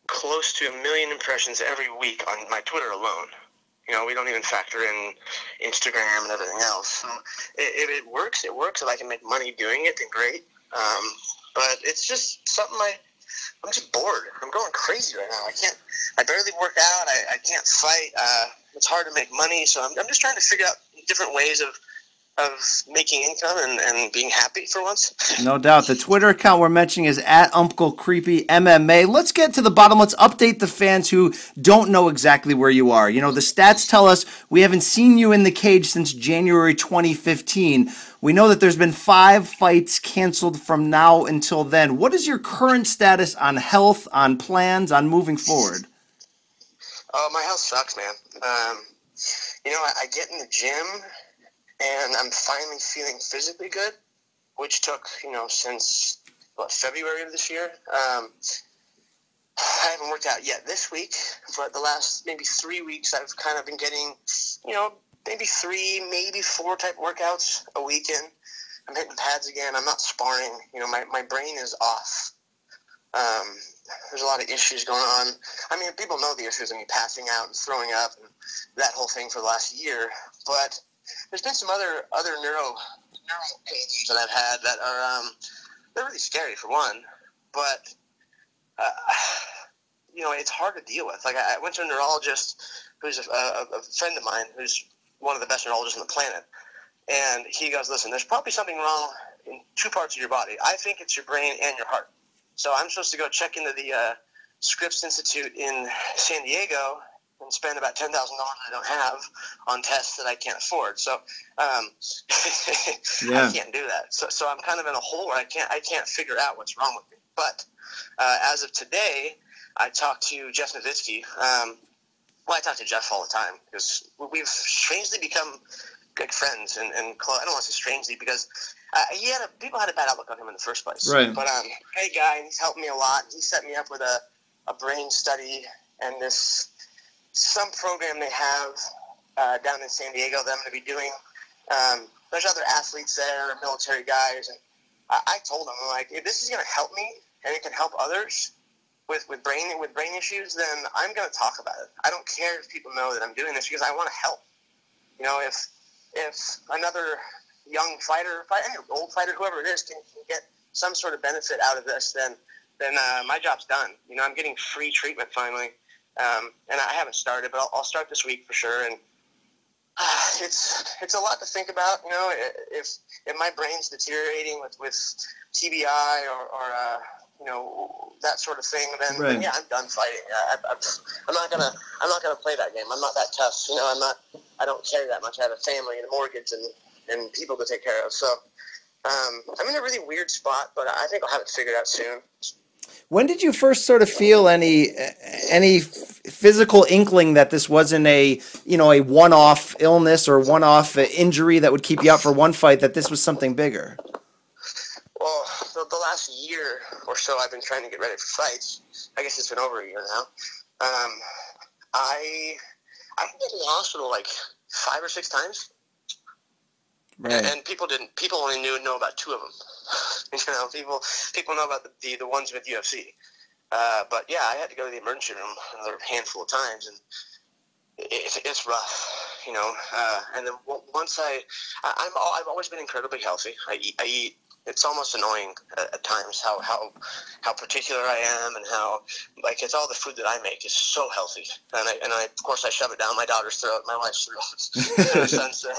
close to a million impressions every week on my Twitter alone. You know, we don't even factor in Instagram and everything else. So if it works, it works. If I can make money doing it, then great. Um, but it's just something I, I'm just bored. I'm going crazy right now. I can't. I barely work out. I, I can't fight. Uh, it's hard to make money. So I'm, I'm just trying to figure out different ways of of making income and, and being happy for once. No doubt. The Twitter account we're mentioning is at Uncle Creepy MMA. Let's get to the bottom. Let's update the fans who don't know exactly where you are. You know, the stats tell us we haven't seen you in the cage since January 2015. We know that there's been five fights canceled from now until then. What is your current status on health, on plans, on moving forward? Oh, my health sucks, man. Um, you know, I, I get in the gym and I'm finally feeling physically good, which took, you know, since, what, February of this year? Um, I haven't worked out yet this week, but the last maybe three weeks I've kind of been getting, you know, maybe three, maybe four type workouts a weekend. I'm hitting pads again. I'm not sparring. You know, my, my brain is off. Um, there's a lot of issues going on. I mean, people know the issues of me passing out and throwing up and that whole thing for the last year. But there's been some other other neuro neuro pains that I've had that are um, they're really scary for one, but uh, you know it's hard to deal with. Like I I went to a neurologist who's a, a, a friend of mine who's one of the best neurologists on the planet, and he goes, "Listen, there's probably something wrong in two parts of your body. I think it's your brain and your heart." So I'm supposed to go check into the uh, Scripps Institute in San Diego and spend about ten thousand dollars I don't have on tests that I can't afford. So um, Yeah. I can't do that. So, so I'm kind of in a hole where I can't I can't figure out what's wrong with me. But uh, as of today, I talked to Jeff Novitzky. Um, well, I talk to Jeff all the time because we've strangely become good friends and, and close. I don't want to say strangely because uh, he had a, people had a bad outlook on him in the first place. Right. But um, great guy, he's helped me a lot. He set me up with a, a brain study and this some program they have uh, down in San Diego that I'm going to be doing. Um, there's other athletes there, military guys, and I, I told him I'm like, if this is going to help me and it can help others with with brain with brain issues, then I'm going to talk about it. I don't care if people know that I'm doing this because I want to help. You know, if if another young fighter, fight, any old fighter, whoever it is, can, can get some sort of benefit out of this, then then uh, my job's done. You know, I'm getting free treatment finally, um, and I haven't started, but I'll, I'll start this week for sure. And uh, it's it's a lot to think about. You know, if if my brain's deteriorating with with TBI or, or uh, you know that sort of thing, then, Right. then yeah, I'm done fighting. I, I, I'm not gonna I'm not gonna play that game. I'm not that tough. You know, I'm not. I don't carry that much. I have a family and a mortgage and and people to take care of. So. Um, I'm in a really weird spot, but I think I'll have it figured out soon. When did you first sort of feel any any physical inkling that this wasn't a you know a one off illness or one off injury that would keep you out for one fight? That this was something bigger. Well, the, the last year or so, I've been trying to get ready for fights. I guess it's been over a year now. Um, I I've been to the hospital like five or six times, and, and people didn't. People only knew know about two of them. you know, people people know about the the, the ones with UFC. Uh, but yeah, I had to go to the emergency room another handful of times, and it, it's rough, you know. Uh, and then once I, I, I'm al- I've always been incredibly healthy. I eat, I eat. It's almost annoying at, at times how, how how particular I am and how like it's all the food that I make is so healthy. And I and I of course I shove it down my daughter's throat, my wife's throat, uh,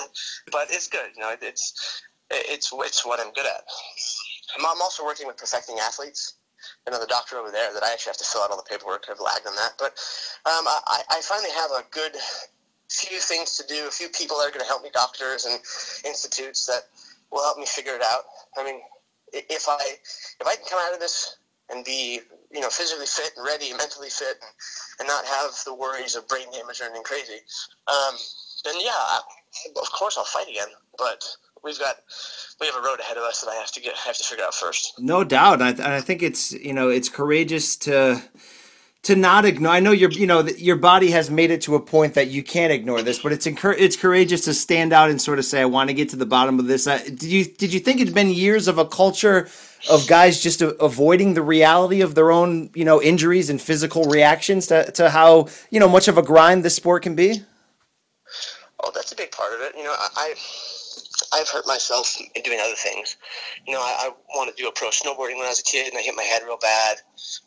But it's good, you know. It's it's it's what I'm good at. I'm I'm also working with perfecting athletes another doctor over there that I actually have to fill out all the paperwork. I've lagged on that, but um, I, I finally have a good few things to do, a few people that are going to help me, doctors and institutes that will help me figure it out. I mean, if I if I can come out of this and be you know physically fit and ready, mentally fit, and, and not have the worries of brain damage or anything crazy, um, then yeah, of course I'll fight again. But we've got we have a road ahead of us that I have to get I have to figure out first. No doubt, and I, and I think it's you know it's courageous to to not ignore. I know your you know your body has made it to a point that you can't ignore this, but it's encour- it's courageous to stand out and sort of say, "I want to get to the bottom of this." Did you did you think it's been years of a culture of guys just a- avoiding the reality of their own you know injuries and physical reactions to to how you know much of a grind this sport can be? Oh, that's a big part of it. You know, I, I I've hurt myself in doing other things. You know, I, I wanted to do a pro snowboarding when I was a kid, and I hit my head real bad.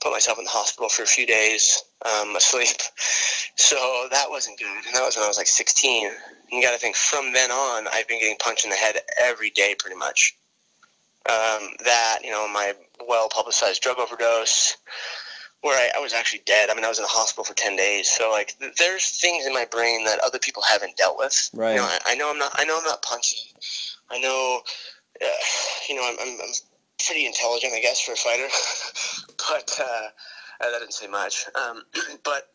Put myself in the hospital for a few days, um, asleep. So that wasn't good, and that was when I was like 16. And you got to think from then on, I've been getting punched in the head every day, pretty much. Um, that you know, my well publicized drug overdose, where I, I was actually dead. I mean, I was in the hospital for 10 days. So like, th- there's things in my brain that other people haven't dealt with. Right. You know, I, I know I'm not. I know I'm not punchy. I know. Uh, you know, I'm, I'm, I'm pretty intelligent, I guess, for a fighter. but uh, uh, that didn't say much. Um, but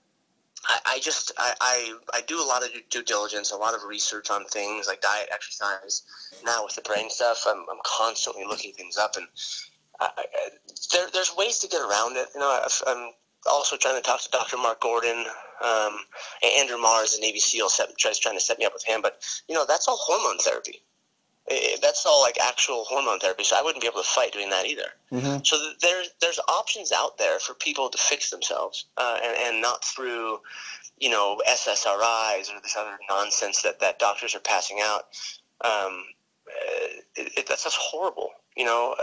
I, I just I, I, I do a lot of due diligence, a lot of research on things like diet, exercise. Now with the brain stuff, I'm, I'm constantly looking things up, and I, I, there, there's ways to get around it. You know, I've, I'm also trying to talk to Dr. Mark Gordon, um, and Andrew Mars, the Navy SEAL, set, tries trying to set me up with him. But you know, that's all hormone therapy. Eh, That's all like actual hormone therapy. So I wouldn't be able to fight doing that either. So there's there's options out there for people to fix themselves, uh, and, and not through, you know, SSRIs or this other nonsense that, that doctors are passing out. Um, it, it, that's just horrible. You know,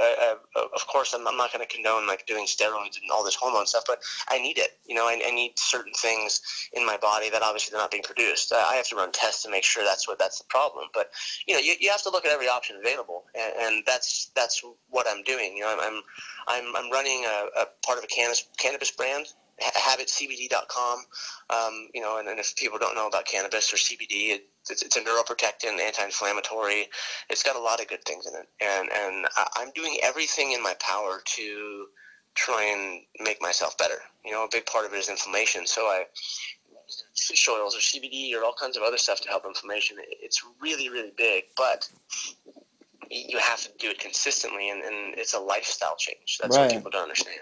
of course, I'm, I'm not going to condone like doing steroids and all this hormone stuff, but I need it. You know, I, I need certain things in my body that obviously they're not being produced. I have to run tests to make sure that's what that's the problem. But you know, you, you have to look at every option available, and, and that's that's what I'm doing. You know, I'm I'm I'm, I'm running a, a part of a cannabis cannabis brand. Ha- habitcbd.com um, you know and, if people don't know about cannabis or cbd it, it's, it's a neuroprotectant anti-inflammatory. It's got a lot of good things in it. And and i'm doing everything in my power to try and make myself better. You know a big part of it is inflammation. So i fish oils or cbd or all kinds of other stuff to help inflammation. It's really really big. But you have to do it consistently and, and it's a lifestyle change that's Right. what people don't understand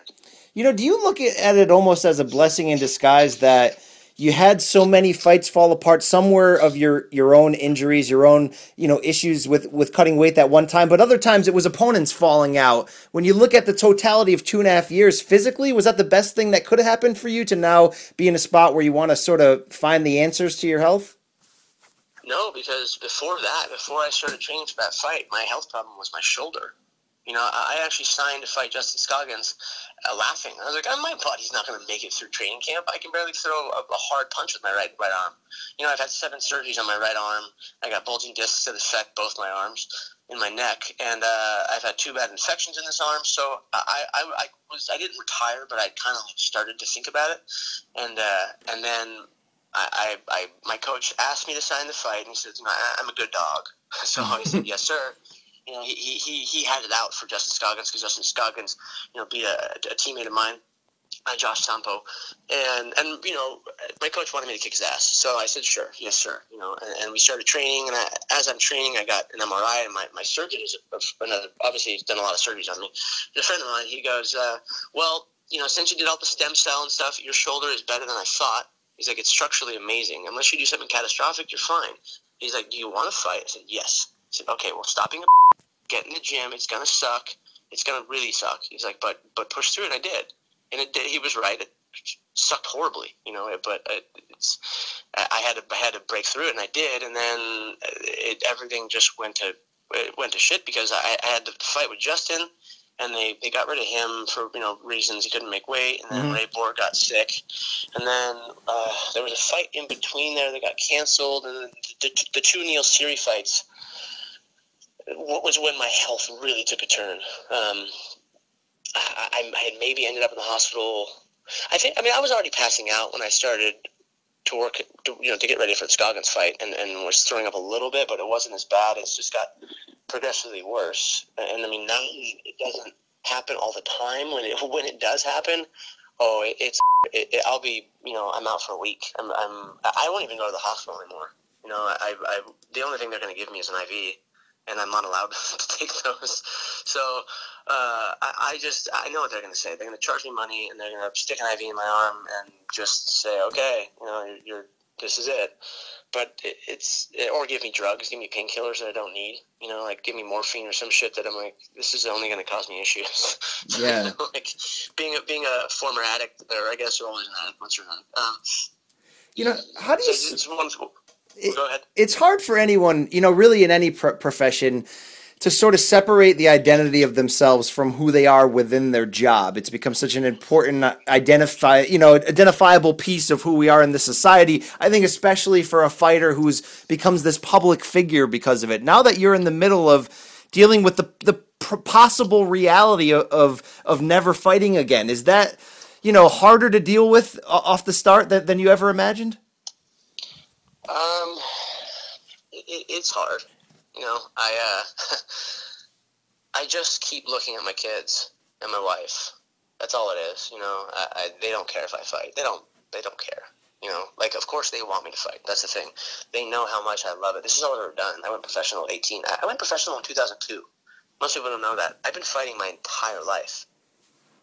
You know, do you look at it almost as a blessing in disguise that you had so many fights fall apart. somewhere of your your own injuries, your own you know issues with with cutting weight that one time, but other times it was opponents falling out. When you look at the totality of two and a half years, physically, was that the best thing that could have happened for you to now be in a spot where you want to sort of find the answers to your health? No, because before that, before I started training for that fight, my health problem was my shoulder. You know, I actually signed to fight Justin Scoggins, uh, laughing. I was like, oh, my body's not going to make it through training camp. I can barely throw a, a hard punch with my right right arm. You know, I've had seven surgeries on my right arm. I got bulging discs that affect both my arms in my neck, and uh, I've had two bad infections in this arm. So I, I, I was I didn't retire, but I kind of started to think about it, and uh, and then I, I, I my coach asked me to sign the fight, and he said, I, "I'm a good dog." So I said, "Yes, sir." You know, he, he, he, he had it out for Justin Scoggins because Justin Scoggins, you know, be a, a teammate of mine, uh, Josh Sampo, and and you know, my coach wanted me to kick his ass, so I said, "Sure, yes, sir." You know, and, and we started training, and I, as I'm training, I got an MRI, and my, my surgeon is another, obviously he's done a lot of surgeries on me. He's a friend of mine. He goes, uh, "Well, you know, since you did all the stem cell and stuff, your shoulder is better than I thought." He's like, it's structurally amazing. Unless you do something catastrophic, you're fine. He's like, do you want to fight? I said, yes. I said, okay, well, stop being a get in the gym. It's gonna suck. It's gonna really suck. He's like, but but push through, and I did. And it did. He was right. It sucked horribly, you know. But it, it's I had to I had to break through it, and I did. And then it, everything just went to it went to shit because I, I had to fight with Justin and they, they got rid of him for you know reasons he couldn't make weight, and then Mhm. Ray Borg got sick, and then uh, there was a fight in between there that got canceled, and the, the, the two Neil Seery fights was when my health really took a turn. Um, I, I I had maybe ended up in the hospital. I think I mean I was already passing out when I started to work to, you know to get ready for the Scoggins fight, and, and was throwing up a little bit, but it wasn't as bad. It's just got progressively worse. And I mean, now it doesn't happen all the time. When it when it does happen, oh, it, it's it, it, I'll be you know I'm out for a week. I'm, I'm I won't even go to the hospital anymore. You know, I, I the only thing they're going to give me is an IV, and I'm not allowed to take those. So uh, I, I just I know what they're going to say. They're going to charge me money, and they're going to stick an IV in my arm and just say, okay, you know, you're, you're this is it. But it, it's or give me drugs, give me painkillers that I don't need. You know, like give me morphine or some shit that I'm like, this is only going to cause me issues. Yeah. like being a being a former addict, or I guess you're always an addict once you're addict. Um, You know, how do so you? it's, it's. It- it's hard for anyone, you know, really in any pro- profession to sort of separate the identity of themselves from who they are within their job. It's become such an important uh, identify, you know, identifiable piece of who we are in this society. I think especially for a fighter who's becomes this public figure because of it. Now that you're in the middle of dealing with the the pr- possible reality of, of of never fighting again, is that you know harder to deal with off the start than, than you ever imagined? Um, it, it's hard. You know, I uh, I just keep looking at my kids and my wife. That's all it is. You know, I, I, they don't care if I fight. They don't. They don't care. You know, like of course they want me to fight. That's the thing. They know how much I love it. This is all I've ever done. I went professional at 18. I went professional in 2002. Most people don't know that. I've been fighting my entire life.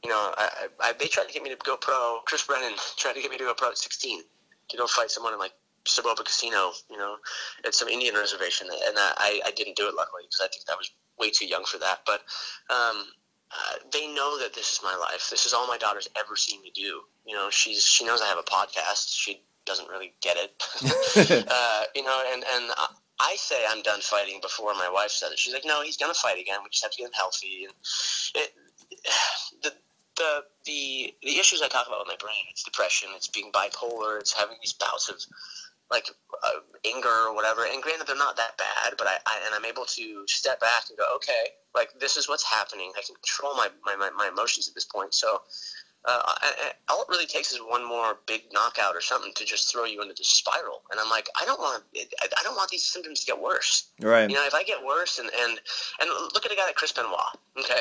You know, I, I, I, they tried to get me to go pro. Chris Brennan tried to get me to go pro at 16 to go fight someone in like Soboba Casino, you know, at some Indian reservation, and I, I didn't do it luckily because I think I was way too young for that. But um, uh, they know that this is my life. This is all my daughter's ever seen me do. You know, she's she knows I have a podcast. She doesn't really get it, uh, you know, and and I- I say I'm done fighting before my wife said it. She's like, no, he's gonna fight again. We just have to get him healthy. And it, the the the the issues I talk about with my brain, it's depression, it's being bipolar, it's having these bouts of like uh, anger or whatever. And granted, they're not that bad, but I, I and I'm able to step back and go, okay, like this is what's happening. I can control my my, my, my emotions at this point. So. Uh, I, all it really takes is one more big knockout or something to just throw you into this spiral, and I'm like, I don't want, I, I don't want these symptoms to get worse. Right. You know, if I get worse, and and and look at a guy like Chris Benoit. Okay,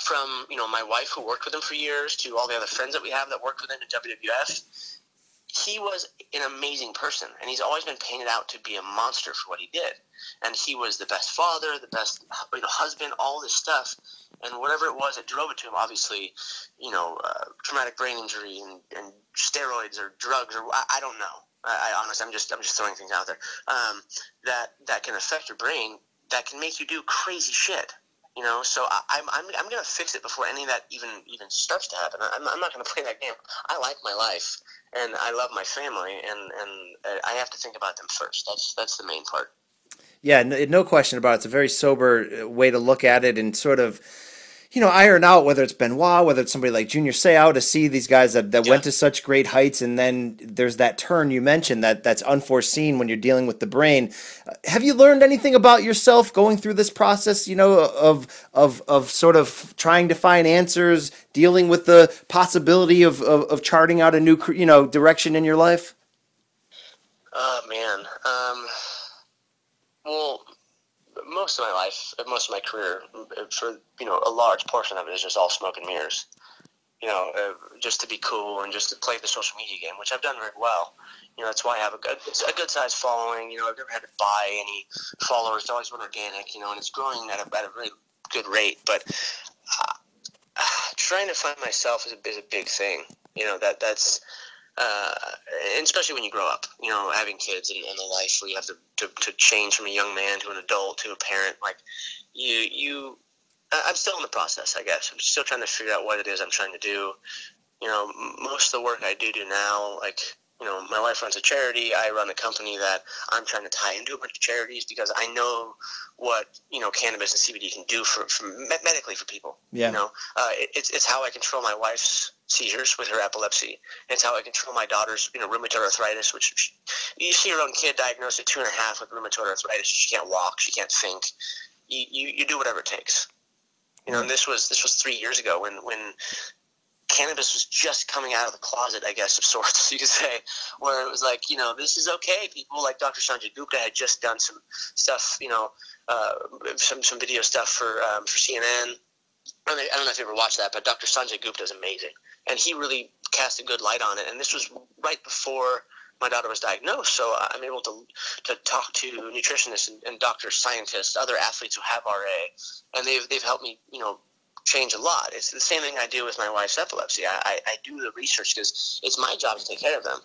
from you know my wife who worked with him for years to all the other friends that we have that worked with him in WWF. He was an amazing person, and he's always been painted out to be a monster for what he did. And he was the best father, the best you know husband, all this stuff. and whatever it was that drove it to him, obviously, you know, uh, traumatic brain injury and, and steroids or drugs or I, I don't know. I, I honestly, I'm just I'm just throwing things out there. Um, that that can affect your brain. That can make you do crazy shit. You know, so I, I'm, I'm, I'm gonna fix it before any of that even even starts to happen. I'm, I'm not gonna play that game. I like my life and I love my family, and and uh, I have to think about them first. That's that's the main part. Yeah, no, no question about it. It's a very sober uh, way to look at it and sort of, you know, iron out whether it's Benoit, whether it's somebody like Junior Seau to see these guys that, that Yeah. went to such great heights, and then there's that turn you mentioned that that's unforeseen when you're dealing with the brain. Uh, Have you learned anything about yourself going through this process? You know, of of of sort of trying to find answers, dealing with the possibility of of, of charting out a new you know direction in your life. Oh man. Um, well, most of my life, most of my career, for you know, a large portion of it is just all smoke and mirrors. You know, uh, just to be cool and just to play the social media game, which I've done very well. You know, that's why I have a good, a good sized following. You know, I've never had to buy any followers. It's always been organic. You know, and it's growing at a, at a really good rate. But uh, trying to find myself is a, is a big thing. You know, that that's uh, and especially when you grow up, you know, having kids and, and the life where you have to, to, to change from a young man to an adult to a parent, like you, you, I'm still in the process, I guess. I'm still trying to figure out what it is I'm trying to do. You know, most of the work I do do now, like, you know, my wife runs a charity. I run a company that I'm trying to tie into a bunch of charities because I know what, you know, cannabis and CBD can do for, for me- medically for people. Yeah. You know, uh, it, it's, it's how I control my wife's seizures with her epilepsy. It's how I control my daughter's, you know, rheumatoid arthritis, which she, you see your own kid diagnosed at two and a half with rheumatoid arthritis. She can't walk. She can't think. You, you, you do whatever it takes. You know, and this was this was three years ago when when cannabis was just coming out of the closet, I guess, of sorts, you could say, where it was like, you know, this is okay. People like Dr. Sanjay Gupta had just done some stuff, you know, uh, some some video stuff for um, for CNN. I don't, know, I don't know if you ever watched that, but Dr. Sanjay Gupta is amazing, and he really cast a good light on it. And this was right before my daughter was diagnosed, so I'm able to to talk to nutritionists and, and doctors, scientists, other athletes who have RA, and they've they've helped me, you know, change a lot. It's the same thing I do with my wife's epilepsy. I, I, I do the research because it's my job to take care of them,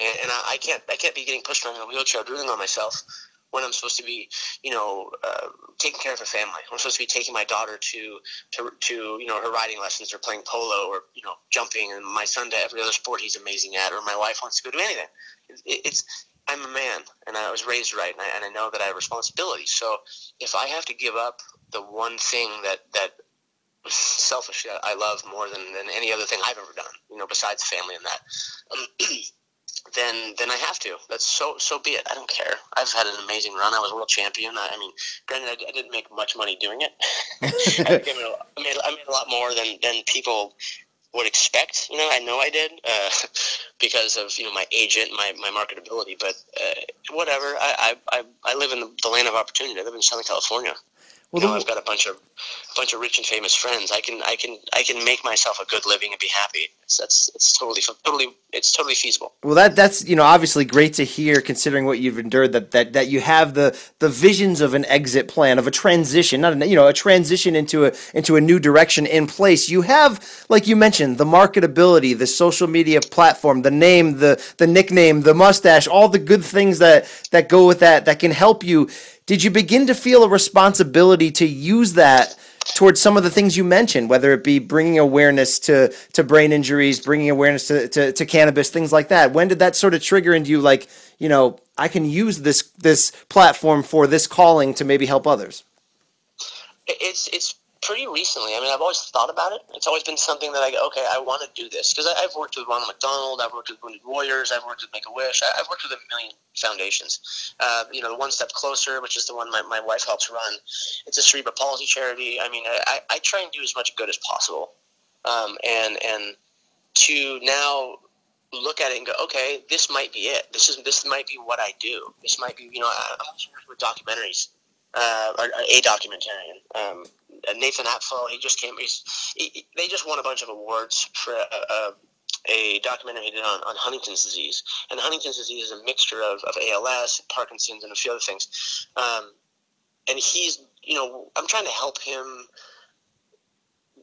and, and I, I can't I can't be getting pushed around in a wheelchair, drooling on myself when I'm supposed to be, you know, uh, taking care of a family. I'm supposed to be taking my daughter to, to, to, you know, her riding lessons or playing polo or, you know, jumping, and my son to every other sport he's amazing at, or my wife wants to go do anything. It, it's, I'm a man, and I was raised right, and I, and I know that I have responsibilities. So if I have to give up the one thing that, that selfishly I love more than, than any other thing I've ever done, you know, besides family and that, um, then then I have to. That's so so be it. I don't care. I've had an amazing run. I was world champion. I, I mean, granted, I, I didn't make much money doing it. I, made made, I made a lot more than than people would expect. You know, I know I did uh, because of you know my agent, my, my marketability. But uh, whatever. I, I I live in the land of opportunity. I live in Southern California. Well, you know, I've got a bunch of bunch of rich and famous friends. I can I can I can make myself a good living and be happy. It's, that's it's totally totally it's totally feasible. Well, that that's you know obviously great to hear, considering what you've endured. That that that you have the the visions of an exit plan of a transition, not a, you know a transition into a into a new direction in place. You have, like you mentioned, the marketability, the social media platform, the name, the the nickname, the mustache, all the good things that that go with that that can help you. Did you begin to feel a responsibility to use that? towards some of the things you mentioned, whether it be bringing awareness to to brain injuries, bringing awareness to, to, to cannabis, things like that. When did that sort of trigger into you? Like, you know, I can use this this platform for this calling to maybe help others. It's it's pretty recently. I mean, I've always thought about it. It's always been something that I go, okay, I want to do this because I've worked with Ronald McDonald, I've worked with Wounded Warriors, I've worked with Make a Wish, I've worked with a million foundations. Uh, you know, the One Step Closer, which is the one my, my wife helps run. It's a cerebral palsy charity. I mean, I, I, try and do as much good as possible, um, and and to now look at it and go, okay, this might be it. This is this might be what I do. This might be, you know, I- I'm with documentaries, uh, or a documentarian. Um, uh, Nathan Apfel, he just came. He's, he, they just won a bunch of awards for a, a, a documentary he did on, on Huntington's disease. And Huntington's disease is a mixture of, of ALS, Parkinson's, and a few other things. Um, and he's, you know, I'm trying to help him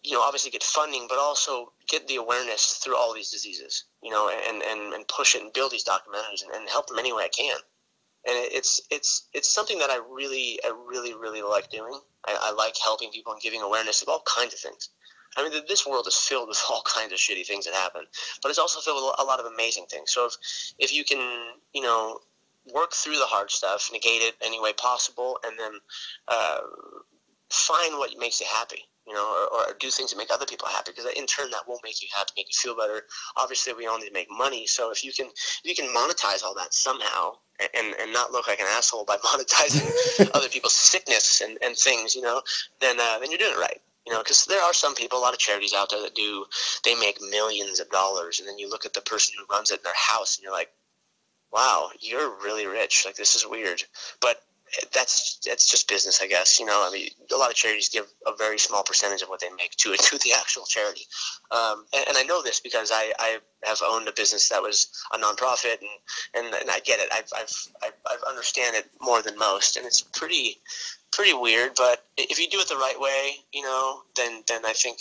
you know, obviously get funding, but also get the awareness through all these diseases, you know, and, and, and push it and build these documentaries and, and help them any way I can. And it's it's it's something that I really I really really like doing. I, I like helping people and giving awareness of all kinds of things. I mean, this world is filled with all kinds of shitty things that happen, but it's also filled with a lot of amazing things. So if if you can, you know, work through the hard stuff, negate it any way possible, and then uh, find what makes you happy you know, or, or, do things that make other people happy because in turn that will make you happy, make you feel better. Obviously, we all need to make money, so if you can, if you can monetize all that somehow and, and not look like an asshole by monetizing other people's sickness and, and things, you know, then uh, then you're doing it right. You know, because there are some people, a lot of charities out there that do, they make millions of dollars, and then you look at the person who runs it in their house, and you're like, wow, you're really rich. Like this is weird, but that's that's just business, I guess. You know, I mean, a lot of charities give a very small percentage of what they make to to the actual charity, um, and, and, I know this because I, I have owned a business that was a nonprofit, and, and, and I get it. I've, I've I've understand it more than most, and it's pretty pretty weird. But if you do it the right way, you know, then then I think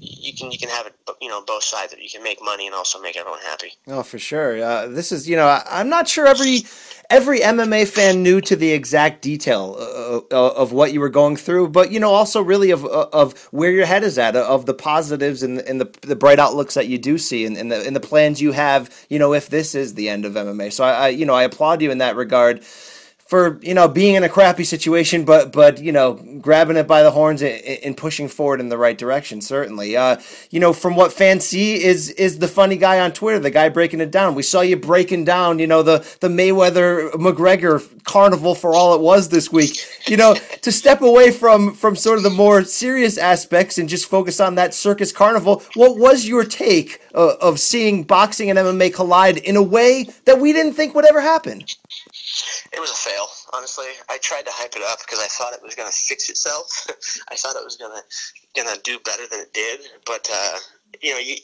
you can you can have it you know both sides of it. You can make money and also make everyone happy. Oh, for sure. Uh, this is you know I, I'm not sure every every MMA fan knew to the exact detail uh, uh, of what you were going through, but you know also really of uh, of where your head is at, of the positives and, and the the bright outlooks that you do see, and, and the and the plans you have. You know if this is the end of MMA, so I, I you know I applaud you in that regard for you know being in a crappy situation, but but you know grabbing it by the horns and, and pushing forward in the right direction. Certainly, uh, you know from what fans see is is the funny guy on Twitter, the guy breaking it down. We saw you breaking down, you know the the Mayweather McGregor carnival for all it was this week. You know to step away from from sort of the more serious aspects and just focus on that circus carnival. What was your take uh, of seeing boxing and MMA collide in a way that we didn't think would ever happen? It was a fail, honestly. I tried to hype it up because I thought it was going to fix itself. I thought it was going to going to do better than it did, but uh, you know, you,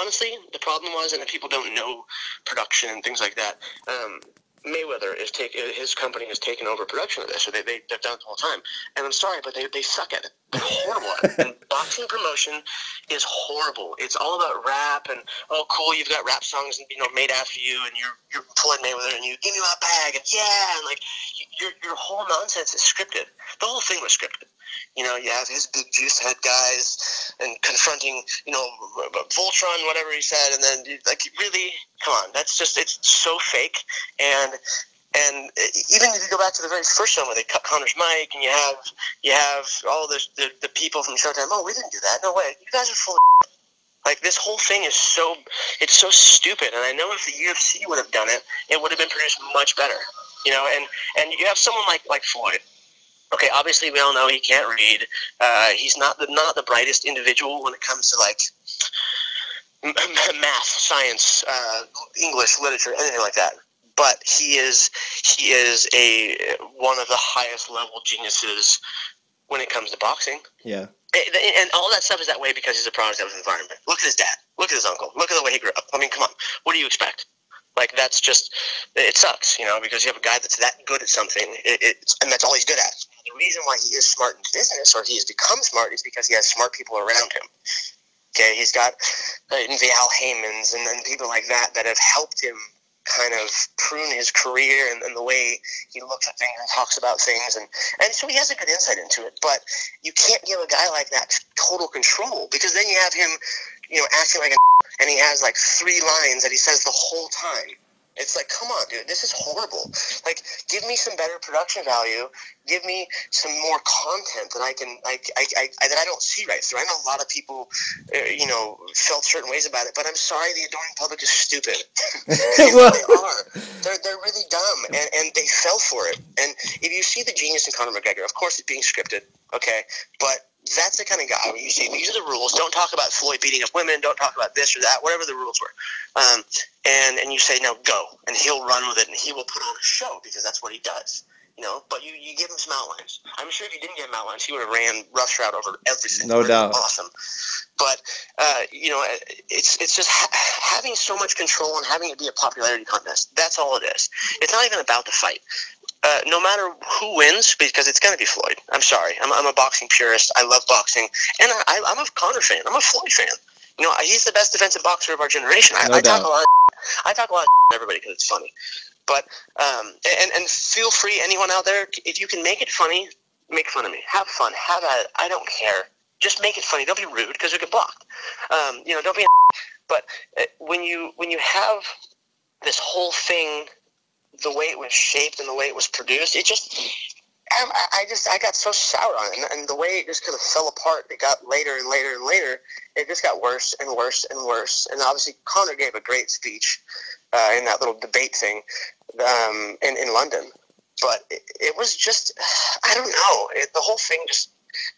honestly, the problem was, and people don't know production and things like that. Um, Mayweather is take his company has taken over production of this, so they, they they've done it the whole time. And I'm sorry, but they, they suck at it. Horrible. And boxing promotion is horrible. It's all about rap and oh cool, you've got rap songs and you know made after you, and you're you're Floyd Mayweather, and you give me my bag, and yeah, and like your your whole nonsense is scripted. The whole thing was scripted. You know, you have his big juice head guys and confronting, you know, Voltron, whatever he said, and then like really, come on, that's just it's so fake. And and even if you go back to the very first one where they cut Conor's mic, and you have you have all the the, the people from Showtime, oh, we didn't do that, no way, you guys are full. Like this whole thing is so it's so stupid, and I know if the UFC would have done it, it would have been produced much better. You know, and and you have someone like like Floyd okay, obviously we all know he can't read. Uh, he's not the not the brightest individual when it comes to like math, science, uh, English, literature, anything like that. But he is he is a one of the highest level geniuses when it comes to boxing. Yeah. And all that stuff is that way because he's a product of his environment. Look at his dad. Look at his uncle. Look at the way he grew up. I mean, come on. What do you expect? Like that's just it sucks, you know, because you have a guy that's that good at something, it, and that's all he's good at the reason why he is smart in business or he has become smart is because he has smart people around him. Okay, he's got uh, the Al Haymons and, and people like that that have helped him kind of prune his career and, and, the way he looks at things and talks about things. And, and so he has a good insight into it but you can't give a guy like that total control because then you have him you know acting like a and he has like three lines that he says the whole time it's like, come on, dude, this is horrible. Like, give me some better production value. Give me some more content that I can, I, I, I, that I don't see right through. I know a lot of people, uh, you know, felt certain ways about it, but I'm sorry, the adoring public is stupid. well, they are. They're, they're really dumb, and, and they fell for it. And if you see the genius in Conor McGregor, of course, it's being scripted, okay, but that's the kind of guy where you see these are the rules. Don't talk about Floyd beating up women. Don't talk about this or that. Whatever the rules were, um, and and you say now go, and he'll run with it, and he will put on a show because that's what he does. You know, but you, you give him some outlines. I'm sure if you didn't give him outlines, he would have ran roughshod over everything. No doubt. Awesome. But uh, you know, it's it's just ha- having so much control and having it be a popularity contest. That's all it is. It's not even about the fight uh, no matter who wins, because it's going to be Floyd. I'm sorry. I'm, I'm a boxing purist. I love boxing, and I, I'm a Conor fan. I'm a Floyd fan. You know, he's the best defensive boxer of our generation. I, No I talk a lot. Of, I talk a lot of everybody because it's funny. But um, and and feel free, anyone out there, if you can make it funny, make fun of me. Have fun. Have at it. I don't care. Just make it funny. Don't be rude because we get blocked. Um, you know, don't be. But uh, when you when you have this whole thing, the way it was shaped and the way it was produced, it just. I, I just I got so sour on it, and, and the way it just kind of fell apart. It got later and later and later. It just got worse and worse and worse. And obviously, Conor gave a great speech uh, in that little debate thing um, in in London. But it, it was just I don't know. It, the whole thing just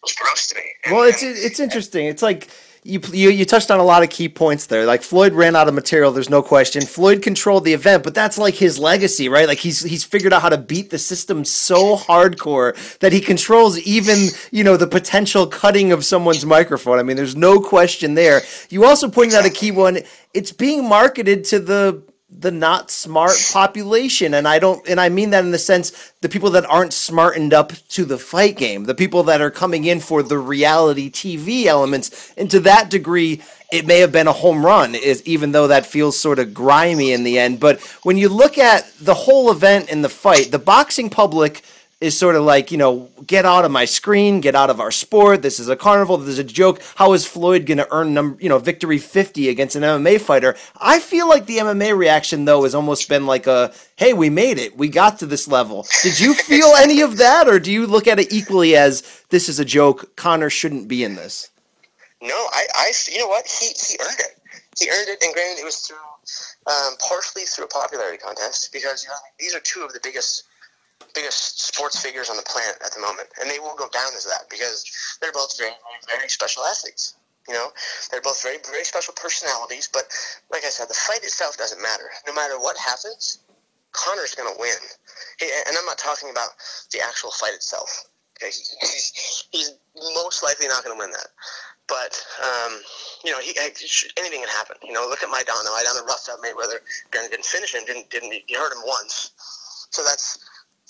was gross to me. And- Well, it's and- it's interesting. It's like you, you you touched on a lot of key points there. Like Floyd ran out of material. There's no question. Floyd controlled the event, but that's like his legacy, right? Like he's he's figured out how to beat the system so hardcore that he controls even you know the potential cutting of someone's microphone. I mean, there's no question there. You also pointed out a key one. It's being marketed to the the not smart population. And i don't and i mean that in the sense the people that aren't smartened up to the fight game the people that are coming in for the reality tv elements. And to that degree it may have been a home run is even though that feels sort of grimy in the end. But when you look at the whole event and the fight the boxing public is sort of like, you know, get out of my screen, get out of our sport. This is a carnival. This is a joke. How is Floyd going to earn number, you know, victory 50 against an MMA fighter? I feel like the MMA reaction though has almost been like a, hey, we made it. We got to this level. Did you feel any of that or do you look at it equally as this is a joke? Conor shouldn't be in this. No, I, I, you know what? He, he earned it. He earned it, and granted, it was through, um, partially through a popularity contest because you know these are two of the biggest, biggest sports figures on the planet at the moment, and they will go down as that because they're both very, very, special athletes. You know, they're both very, very special personalities. But like I said, the fight itself doesn't matter. No matter what happens, Conor's going to win. And I'm not talking about the actual fight itself. Okay, he's, he's, most likely not going to win that. But um, you know, he anything can happen. You know, look at Maidana. Maidana roughed up Mayweather. Granted, didn't finish him. Didn't didn't he hurt him once. So that's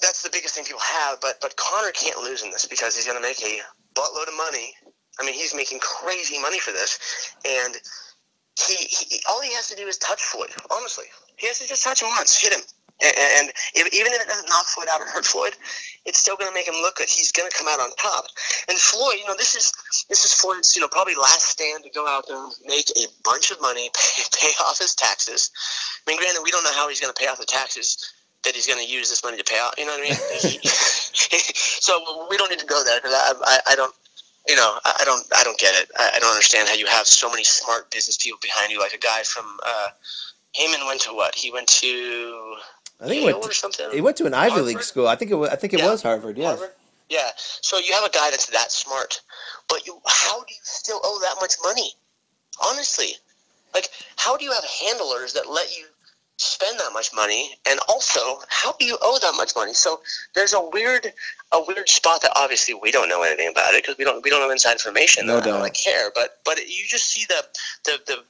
that's the biggest thing people have. But but Conor can't lose in this because he's going to make a buttload of money. I mean, he's making crazy money for this, and he, he all he has to do is touch Floyd. Honestly, he has to just touch him once, hit him, and, and if, even if it doesn't knock Floyd out or hurt Floyd, it's still going to make him look good. He's going to come out on top. And Floyd, you know, this is this is Floyd's, you know, probably last stand to go out there and make a bunch of money, pay, pay off his taxes. I mean, granted, we don't know how he's going to pay off the taxes that he's going to use this money to pay out. You know what I mean? He- so we don't need to go there because I, I, I don't. You know, I don't, I don't get it. I I don't understand how you have so many smart business people behind you, like a guy from uh, Haymon went to what? He went to I think he went, or something. he went to an Ivy Harvard? League school. I think it was, I think it Yeah. was Harvard. Yes. Harvard? Yeah. So you have a guy that's that smart, but you how do you still owe that much money? Honestly, like how do you have handlers that let you spend that much money, and also how do you owe that much money? So there's a weird a weird spot that obviously we don't know anything about it because we don't we don't know inside information. No I don't care, but but you just see the the the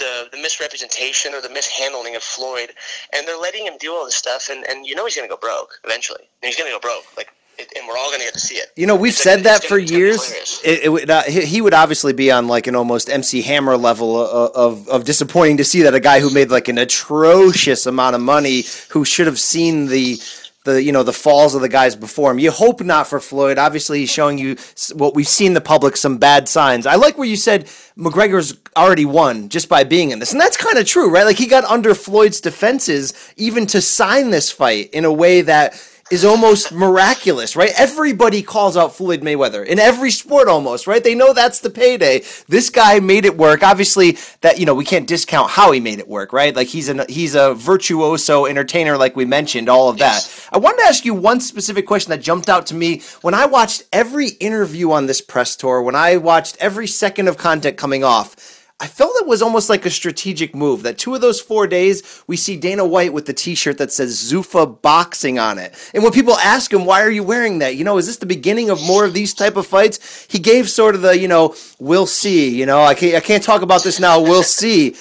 the, the misrepresentation or the mishandling of Floyd, and they're letting him do all this stuff, and, and you know he's going to go broke eventually. And he's going to go broke, like, it, and we're all going to get to see it. You know, we've It's said gonna- that for gonna- it's gonna be years. It, it would, uh, he would obviously be on like an almost MC Hammer level of, of of disappointing to see that a guy who made like an atrocious amount of money, who should have seen the the you know the falls of the guys before him. You hope not for Floyd. Obviously, he's showing you what we've seen the public some bad signs. I like where you said McGregor's already won just by being in this, and that's kind of true, right? Like he got under Floyd's defenses even to sign this fight in a way that is almost miraculous, right? Everybody calls out Floyd Mayweather in every sport almost, right? They know that's the payday. This guy made it work. Obviously, that you know we can't discount how he made it work, right? Like he's an he's a virtuoso entertainer, like we mentioned, all of that. I wanted to ask you one specific question that jumped out to me when I watched every interview on this press tour. When I watched every second of content coming off. I felt it was almost like a strategic move that two of those four days we see Dana White with the T-shirt that says Zuffa Boxing on it, and when people ask him why are you wearing that, you know, is this the beginning of more of these type of fights? He gave sort of the you know we'll see, you know, I can't I can't talk about this now, we'll see.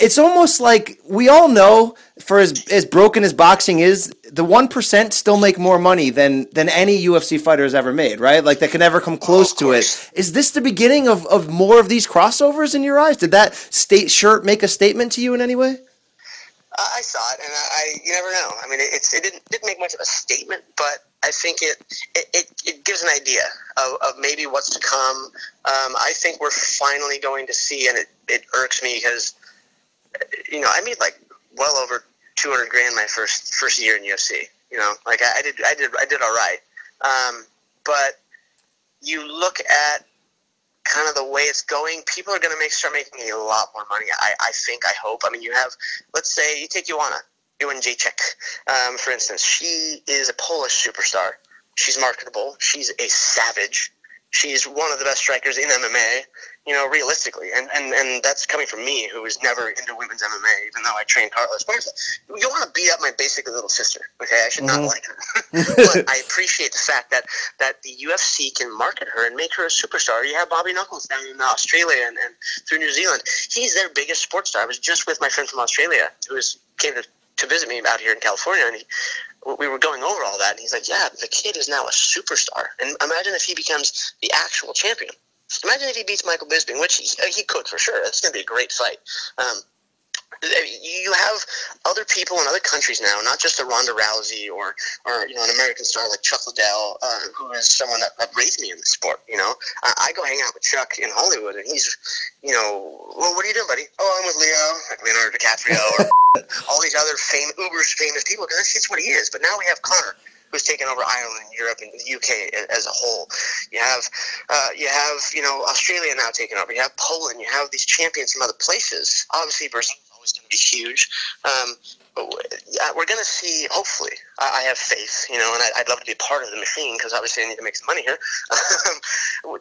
It's almost like we all know, for as as broken as boxing is, the one percent still make more money than than any UFC fighter has ever made, right? Like that can never come close to it. Is this the beginning of, of more of these crossovers in your eyes? Did that state shirt make a statement to you in any way? I I saw it, and I, I you never know. I mean, it, it's it didn't didn't make much of a statement, but I think it it, it, it gives an idea of, of maybe what's to come. Um, I think we're finally going to see, and it, it irks me because you know I made like well over two hundred grand my first first year in UFC. You know, like I, I did I did I did all right, um, but you look at kind of the way it's going, people are going to make start making a lot more money. I, I think, I hope. I mean, you have, let's say, you take Joanna, Joanna Jacek, um, for instance. She is a Polish superstar. She's marketable. She's a savage. She's one of the best strikers in MMA, you know, realistically. And, and, and that's coming from me, who was never into women's MMA, even though I trained Carlos. You want to beat up my basic little sister, okay? I should not mm-hmm. like her. but I appreciate the fact that, that the UFC can market her and make her a superstar. You have Bobby Knuckles down in Australia and, and through New Zealand. He's their biggest sports star. I was just with my friend from Australia who was, came to, to visit me out here in California, and he, we were going over all that, and he's like, "Yeah, the kid is now a superstar." And imagine if he becomes the actual champion. Imagine if he beats Michael Bisping, which he, he could for sure. That's going to be a great fight. Um, you have other people in other countries now, not just a Ronda Rousey or, or you know, an American star like Chuck Liddell, uh, who is someone that, that raised me in the sport. You know, I, I go hang out with Chuck in Hollywood, and he's, you know, well, what are you doing, buddy? Oh, I'm with Leo, Leonardo DiCaprio, or all these other fame, uber famous people. Because that's just what he is. But now we have Conor. Who's taken over Ireland, Europe, and the UK as a whole? You have, uh, you have, you know, Australia now taking over. You have Poland. You have these champions from other places. Obviously, Brazil is always going to be huge. Um, we're going to see. Hopefully, I, have faith, you know, and I, I'd love to be part of the machine because obviously I need to make some money here.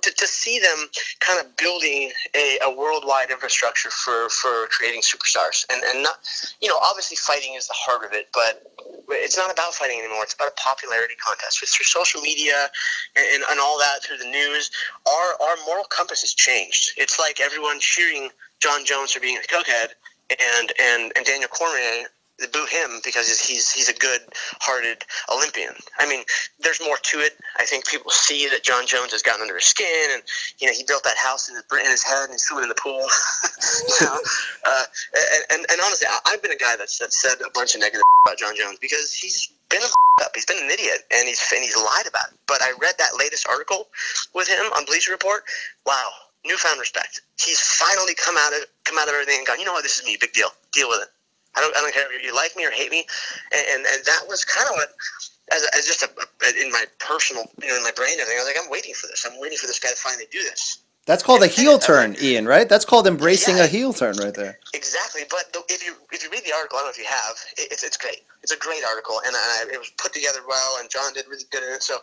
To, to see them kind of building a, a worldwide infrastructure for for creating superstars, and and not, you know, obviously fighting is the heart of it, but it's not about fighting anymore. It's about a popularity contest. With through social media and, and, and all that through the news, our our moral compass has changed. It's like everyone cheering Jon Jones for being a cokehead and and and Daniel Cormier boo him because he's he's, a good-hearted Olympian. I mean, there's more to it. I think people see that Jon Jones has gotten under his skin, and you know he built that house in his, in his head and he's swimming in the pool. you know, uh, and, and and honestly, I, I've been a guy that's that said a bunch of negative about Jon Jones because he's been a up. He's been an idiot, and he's and he's lied about it. But I read that latest article with him on Bleacher Report. Wow, newfound respect. He's finally come out of come out of everything and gone. You know what? This is me. Big deal. Deal with it. I don't. I don't care if you like me or hate me. And and, and that was kind of what. As, as just a, in my personal, you know, in my brain, everything, I was like, I'm waiting for this. I'm waiting for this guy to finally do this. That's called a heel and- turn, Ian. Right? That's called embracing Yeah. a heel turn, right there. Exactly, but the, if you if you read the article, I don't know if you have, it, it's it's great. It's a great article, and, I, it was put together well, and Jon did really good in it. So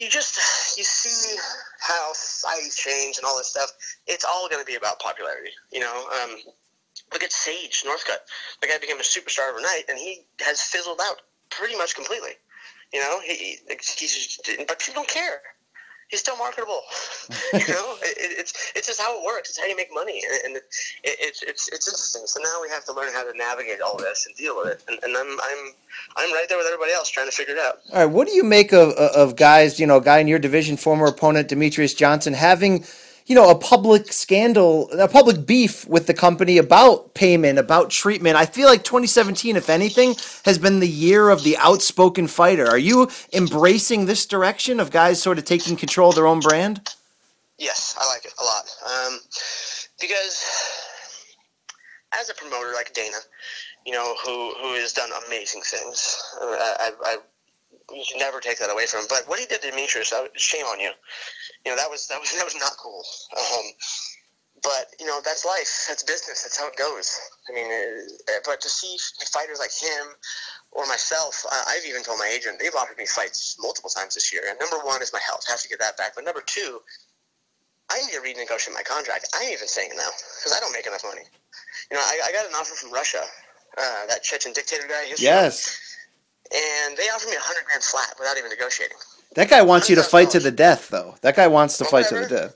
you just you see how society's changed and all this stuff. It's all going to be about popularity, you know. Um, look at Sage Northcutt. The guy became a superstar overnight, and he has fizzled out pretty much completely. You know, he, he's but people don't care. He's still marketable. you know, it, it- it's it's just how it works. It's how you make money, and, it, it's it's it's interesting. So now we have to learn how to navigate all this and deal with it. And, and I'm I'm I'm right there with everybody else trying to figure it out. All right, what do you make of of guys, you know, guy in your division, former opponent Demetrious Johnson, having, you know, a public scandal, a public beef with the company about payment, about treatment? I feel like 2017, if anything, has been the year of the outspoken fighter. Are you embracing this direction of guys sort of taking control of their own brand? Yes, I like it a lot. Um, because as a promoter like Dana, you know, who who has done amazing things, uh, I, I, I you can never take that away from him. But what he did to Demetrious, shame on you. You know, that was that was that was not cool. Um, but you know, that's life. That's business. That's how it goes. I mean, uh, but to see fighters like him or myself, uh, I've even told my agent they've offered me fights multiple times this year. And number one is my health. I have to get that back. But number two, I need to renegotiate my contract. I ain't even saying no because I don't make enough money. You know, I, I got an offer from Russia, uh, that Chechen dictator guy. his Yes. And they offered me a hundred grand flat without even negotiating. That guy wants you to fight to the death, though. That guy wants to fight to the death.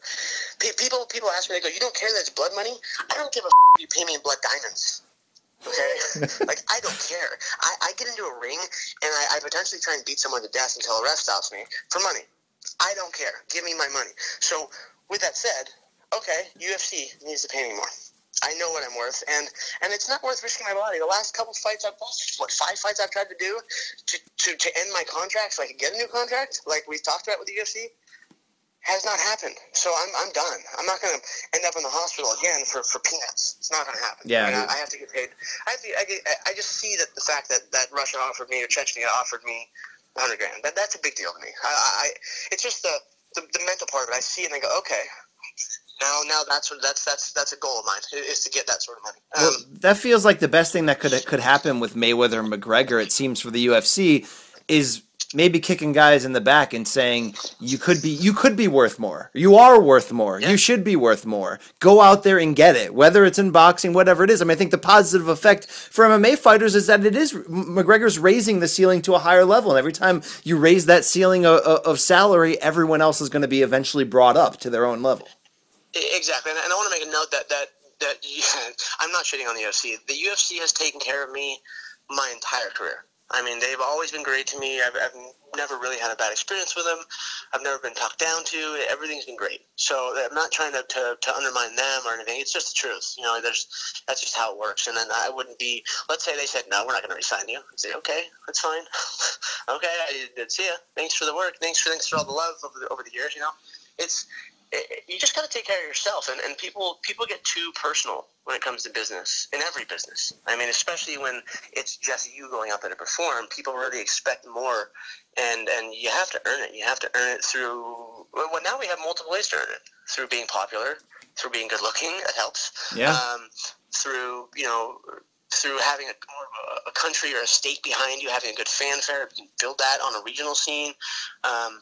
Pe- people people ask me, they go, "You don't care that it's blood money? I don't give a f- if you pay me in blood diamonds. Okay, like I don't care. I, I get into a ring and I, I potentially try and beat someone to death until a ref stops me for money. I don't care. Give me my money. So, with that said, okay, UFC needs to pay me more. I know what I'm worth, and and it's not worth risking my body. The last couple fights I've lost, what five fights I've tried to do to, to, to end my contract so I can get a new contract, like we talked about with the UFC, has not happened. So I'm, I'm done. I'm not going to end up in the hospital again for, for peanuts. It's not going to happen. Yeah. I, mean, I, I have to get paid. I, have to, I, get, I just see that the fact that, that Russia offered me or Chechnya offered me 100 grand. That, that's a big deal to me. I, I, it's just the, the, the mental part of it. I see it and I go, okay. Now, now that's what that's that's that's a goal of mine is to get that sort of money. Um, Well, that feels like the best thing that could could happen with Mayweather and McGregor. It seems for the UFC is maybe kicking guys in the back and saying you could be you could be worth more. You are worth more. You should be worth more. Go out there and get it. Whether it's in boxing, whatever it is. I mean, I think the positive effect for MMA fighters is that it is McGregor's raising the ceiling to a higher level, and every time you raise that ceiling of, of salary, everyone else is going to be eventually brought up to their own level. Exactly, and I want to make a note that that that I'm not shitting on the UFC. The UFC has taken care of me my entire career. I mean, they've always been great to me. I've, I've never really had a bad experience with them. I've never been talked down to. Everything's been great. So I'm not trying to, to, to undermine them or anything. It's just the truth. You know, there's that's just how it works. And then I wouldn't be. Let's say they said no, we're not going to resign you. I'd say okay, that's fine. okay, I did see ya. Thanks for the work. Thanks for thanks for all the love over the, over the years. You know, it's it, you just got to take care of yourself and, and people people get too personal when it comes to business in every business. I mean especially when it's just you going out there to perform people really expect more and and you have to earn it. You have to earn it through well now we have multiple ways to earn it. Through being popular through being good looking It helps. Yeah. um, through you know through having a, a, a country or a state behind you having a good fanfare you can build that on a regional scene. Um,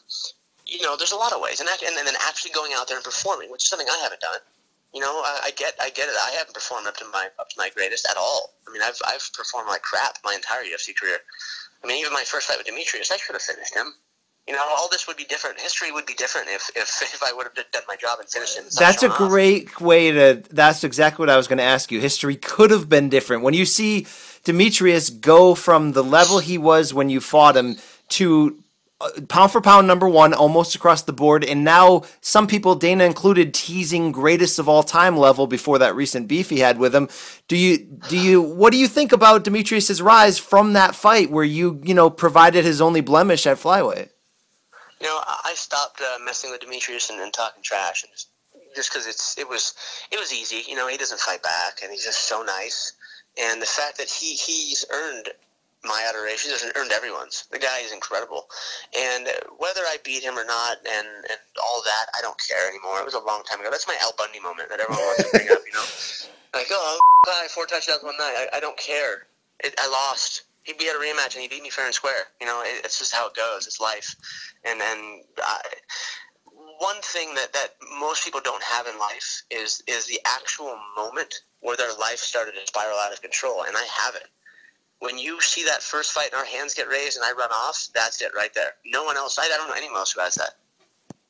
you know, there's a lot of ways, and, and and then actually going out there and performing, which is something I haven't done. You know, I, I get, I get it. I haven't performed up to my up to my greatest at all. I mean, I've I've performed like crap my entire UFC career. I mean, even my first fight with Demetrious, I should have finished him. You know, all this would be different. History would be different if if, if I would have done my job and finished him. That's a shown off. great way to. That's exactly what I was going to ask you. History could have been different. When you see Demetrious go from the level he was when you fought him to pound for pound number one almost across the board, and now some people, Dana included, teasing greatest of all time level before that recent beef he had with him. Do you do you what do you think about Demetrious's rise from that fight where you you know provided his only blemish at flyweight? You know, I stopped uh, messing with Demetrious and, and talking trash, and just just because it's it was it was easy. You know, he doesn't fight back, and he's just so nice. And the fact that he he's earned my adoration, he's earned everyone's. The guy is incredible, and whether I beat him or not, and and all that, I don't care anymore. It was a long time ago. That's my Al Bundy moment that everyone wants to bring up. You know, like oh, guy four touchdowns one night. I, I don't care. It, I lost. He beat a rematch and he beat me fair and square. You know, it, it's just how it goes. It's life, and and I, one thing that, that most people don't have in life is is the actual moment where their life started to spiral out of control, and I have it. When you see that first fight and our hands get raised and I run off, that's it right there. No one else. I, I don't know anyone else who has that.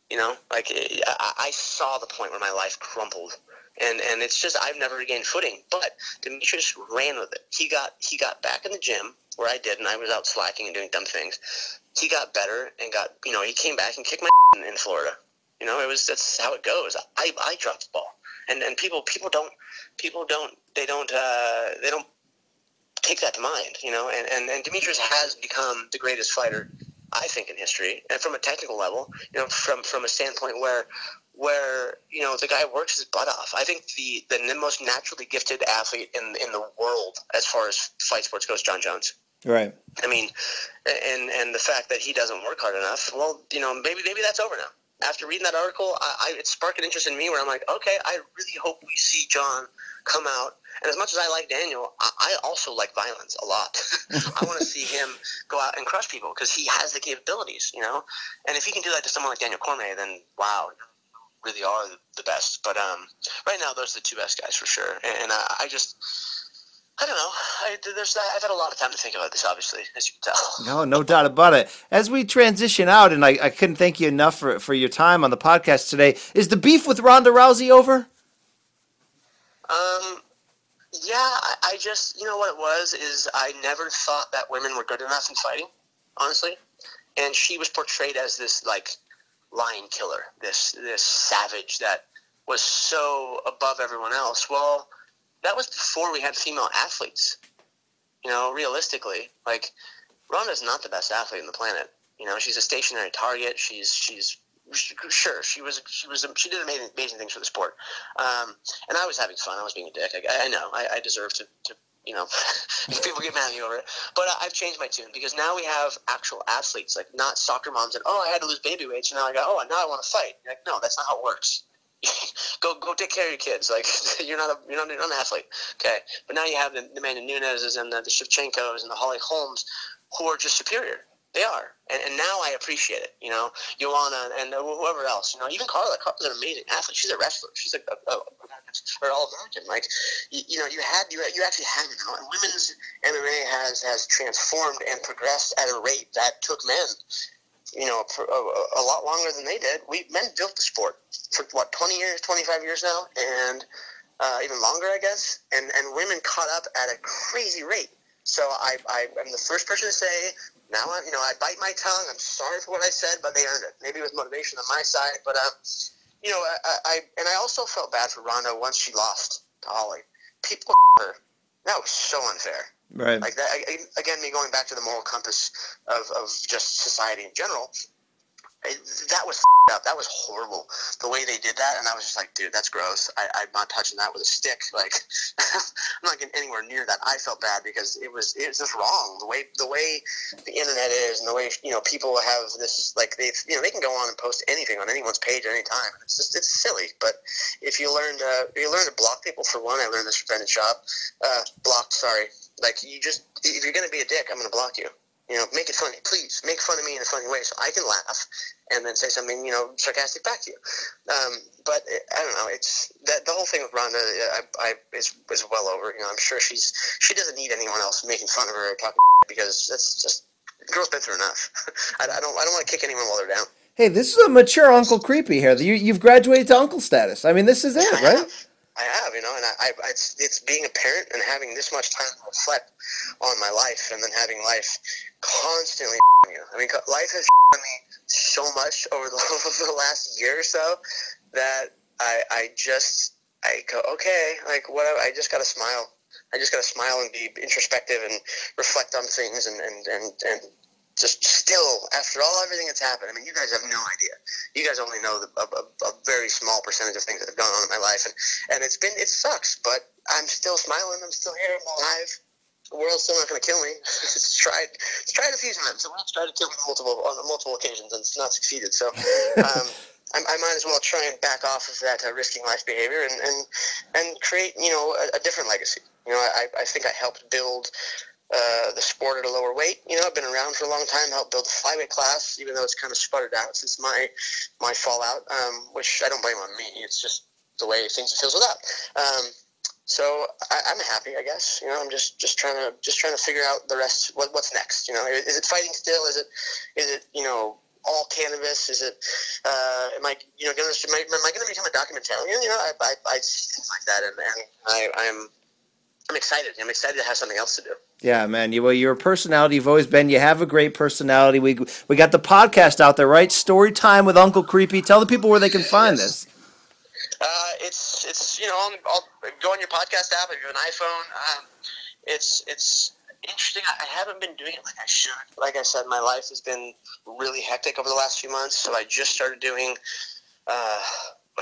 You know, like I, I saw the point where my life crumpled, and and it's just I've never regained footing. But Demetrious ran with it. He got he got back in the gym where I did, and I was out slacking and doing dumb things. He got better and got you know he came back and kicked my in, in Florida. You know, it was that's how it goes. I I dropped the ball, and and people people don't people don't they don't uh, they don't take that to mind. You know, and and and Demetrious has become the greatest fighter I think in history, and from a technical level, you know, from from a standpoint where where you know the guy works his butt off. I think the the most naturally gifted athlete in in the world as far as fight sports goes, Jon Jones. Right. I mean, and and the fact that he doesn't work hard enough. Well, you know, maybe maybe that's over now. After reading that article, I, I it sparked an interest in me where I'm like, okay, I really hope we see Jon come out. And as much as I like Daniel, I, I also like violence a lot. I want to see him go out and crush people because he has the capabilities, you know. And if he can do that to someone like Daniel Cormier, then wow, really are the best. But um, right now, those are the two best guys for sure. And, and I, I just. I don't know. I, there's, I've had a lot of time to think about this, obviously, as you can tell. No, no doubt about it. As we transition out, and I, I couldn't thank you enough for, for your time on the podcast today, is the beef with Ronda Rousey over? Um, Yeah, I, I just, you know what it was is I never thought that women were good enough in fighting, honestly. And she was portrayed as this like lion killer, this this savage that was so above everyone else. Well, that was before we had female athletes. You know, realistically, like Ronda's not the best athlete on the planet. You know, she's a stationary target. She's she's sure she was she was she did amazing, amazing things for the sport. Um, and I was having fun. I was being a dick. I, I know. I, I deserve to, to you know people get mad at me over it. But I, I've changed my tune because now we have actual athletes, like not soccer moms and oh I had to lose baby weight, so now I go oh now I want to fight. You're like no, that's not how it works. go go take care of your kids. Like you're not a you're not, you're not an athlete. Okay, but now you have the, the Amanda Nunes and the, the Shevchenkos and the Holly Holmes who are just superior. They are, and, and now I appreciate it. You know, Joanna and whoever else. You know, even Carla. Carla's an amazing athlete. She's a wrestler. She's a, a, a or all American. Like, you, you know, you had you, you actually had now. And women's MMA has has transformed and progressed at a rate that took men you know, for a, a, lot longer than they did. We men built the sport for what twenty years, twenty five years now, and uh, even longer, I guess. And and women caught up at a crazy rate. So I, I am the first person to say now I you know I bite my tongue. I'm sorry for what I said, but they earned it. Maybe it was motivation on my side, but um, you know I, I and I also felt bad for Ronda once she lost to Holly. People her. That was so unfair. Right. Like that again. Me going back to the moral compass of, of just society in general that was up. That was horrible. The way they did that, and I was just like, dude, that's gross. I, I'm not touching that with a stick. Like, I'm not getting anywhere near that. I felt bad because it was it was just wrong. The way the way the internet is, and the way you know people have this like they you know they can go on and post anything on anyone's page at any time. It's just it's silly. But if you learn to if you learn to block people for one, I learned this from Brendan Schaub. Uh, blocked. Sorry. Like you just if you're gonna be a dick, I'm gonna block you you know, make it funny. Please make fun of me in a funny way so I can laugh and then say something, you know, sarcastic back to you. Um, but it, I don't know. It's that the whole thing with Ronda I, I is is well over. You know, I'm sure she's she doesn't need anyone else making fun of her or talking because that's just the girl's been through enough. I, I don't I don't want to kick anyone while they're down. Hey, this is a mature Uncle Creepy here. You, you've graduated to uncle status. I mean, this is it, right? I have, you know, and I, I it's, it's being a parent and having this much time to reflect on my life, and then having life constantly you. I mean, life has me so much over the, the last year or so that I, I just I go okay, like what I just got to smile. I just got to smile and be introspective and reflect on things and and and, and just still after all everything that's happened. I mean, you guys have no idea. You guys only know the, a, a, a, very small percentage of things that have gone on in my life, and and it's been it sucks, but I'm still smiling. I'm still here. I'm alive. The world's still not going to kill me. it's tried. It's tried a few times. The world's tried to kill me multiple on multiple occasions, and it's not succeeded. So. Um, I, I might as well try and back off of that uh, risking life behavior and, and, and create, you know, a, a different legacy. You know, I, I think I helped build uh, the sport at a lower weight. You know, I've been around for a long time, helped build the flyweight class, even though it's kind of sputtered out since my my fallout, um, which I don't blame on me. It's just the way things feels without. Um, so I, am happy, I guess. You know, I'm just just trying to just trying to figure out the rest. What, what's next? You know, is it fighting still? Is it is it you know all cannabis? Is it? Uh, am I you know to am I, I going to become a documentarian? You know, I I, I like that, and, and I I'm I'm excited. I'm excited to have something else to do. Yeah, man. You well, you're a personality. You've always been. You have a great personality. We we got the podcast out there, right? Story time with Uncle Creepy. Tell the people where they can find yes. this. Uh, it's it's you know I'll, I'll, go on your podcast app if you have an iPhone. Um, it's it's interesting. I, I haven't been doing it like I should. Like I said, my life has been really hectic over the last few months, so I just started doing. Uh,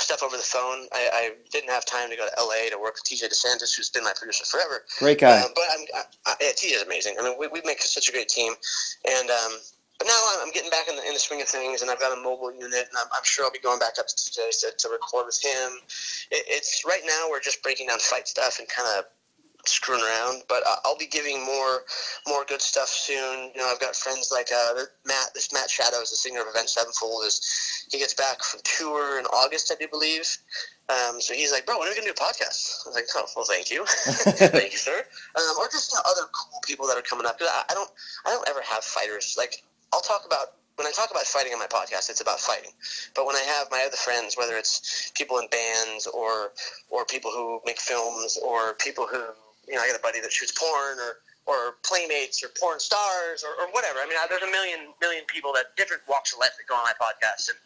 stuff over the phone. I, I, didn't have time to go to LA to work with TJ DeSantis, who's been my producer forever. Great guy. Uh, but I'm, I, I, yeah, TJ's amazing. I mean, we, we make such a great team, and um, but now I'm getting back in the, in the swing of things, and I've got a mobile unit, and I'm, I'm sure I'll be going back up to TJ to, to record with him. It, it's right now we're just breaking down fight stuff and kind of screwing around, but I'll be giving more more good stuff soon. You know, I've got friends like uh, Matt. This Matt Shadow is the singer of Avenged Sevenfold, is he gets back from tour in August, I do believe. Um, so he's like, "Bro, when are we gonna do a podcast?" I was like, "Oh, well, thank you, thank you, sir." Um, or just you know, other cool people that are coming up. I, I don't, I don't ever have fighters. Like, I'll talk about when I talk about fighting on my podcast, it's about fighting. But when I have my other friends, whether it's people in bands or or people who make films or people who you know, I got a buddy that shoots porn or or playmates or porn stars or, or whatever. I mean, there's a million million people that different walks of life that go on my podcast, and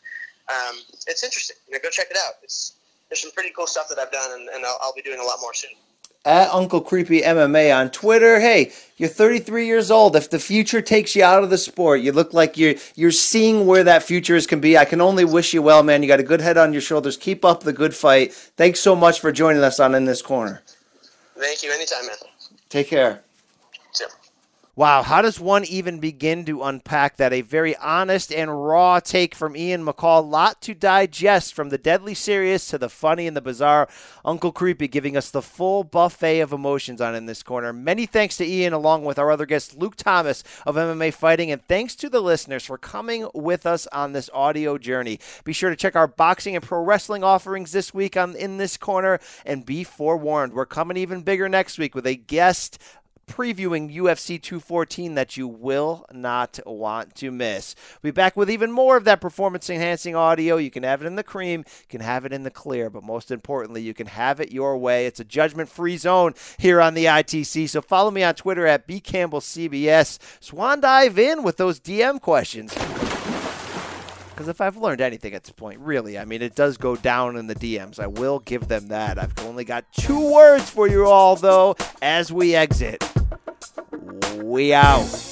um, it's interesting. You know, go check it out. It's there's some pretty cool stuff that I've done, and, and I'll, I'll be doing a lot more soon at Uncle Creepy MMA on Twitter. Hey, you're 33 years old. If the future takes you out of the sport, you look like you're you're seeing where that future is can be. I can only wish you well, man. You got a good head on your shoulders. Keep up the good fight. Thanks so much for joining us on In This Corner. Thank you. Anytime, man. Take care. Wow, how does one even begin to unpack that? A very honest and raw take from Ian McCall. Lot to digest from the deadly serious to the funny and the bizarre. Uncle Creepy giving us the full buffet of emotions on in this corner. Many thanks to Ian, along with our other guest, Luke Thomas of MMA Fighting, and thanks to the listeners for coming with us on this audio journey. Be sure to check our boxing and pro wrestling offerings this week on in this corner, and be forewarned, we're coming even bigger next week with a guest previewing UFC 214 that you will not want to miss. We'll be back with even more of that performance enhancing audio. You can have it in the cream, you can have it in the clear, but most importantly, you can have it your way. It's a judgment free zone here on the ITC. So follow me on Twitter at bcampbellcbs. Swan dive in with those DM questions. Because if I've learned anything at this point, really, I mean, it does go down in the DMs. I will give them that. I've only got two words for you all, though, as we exit. We out.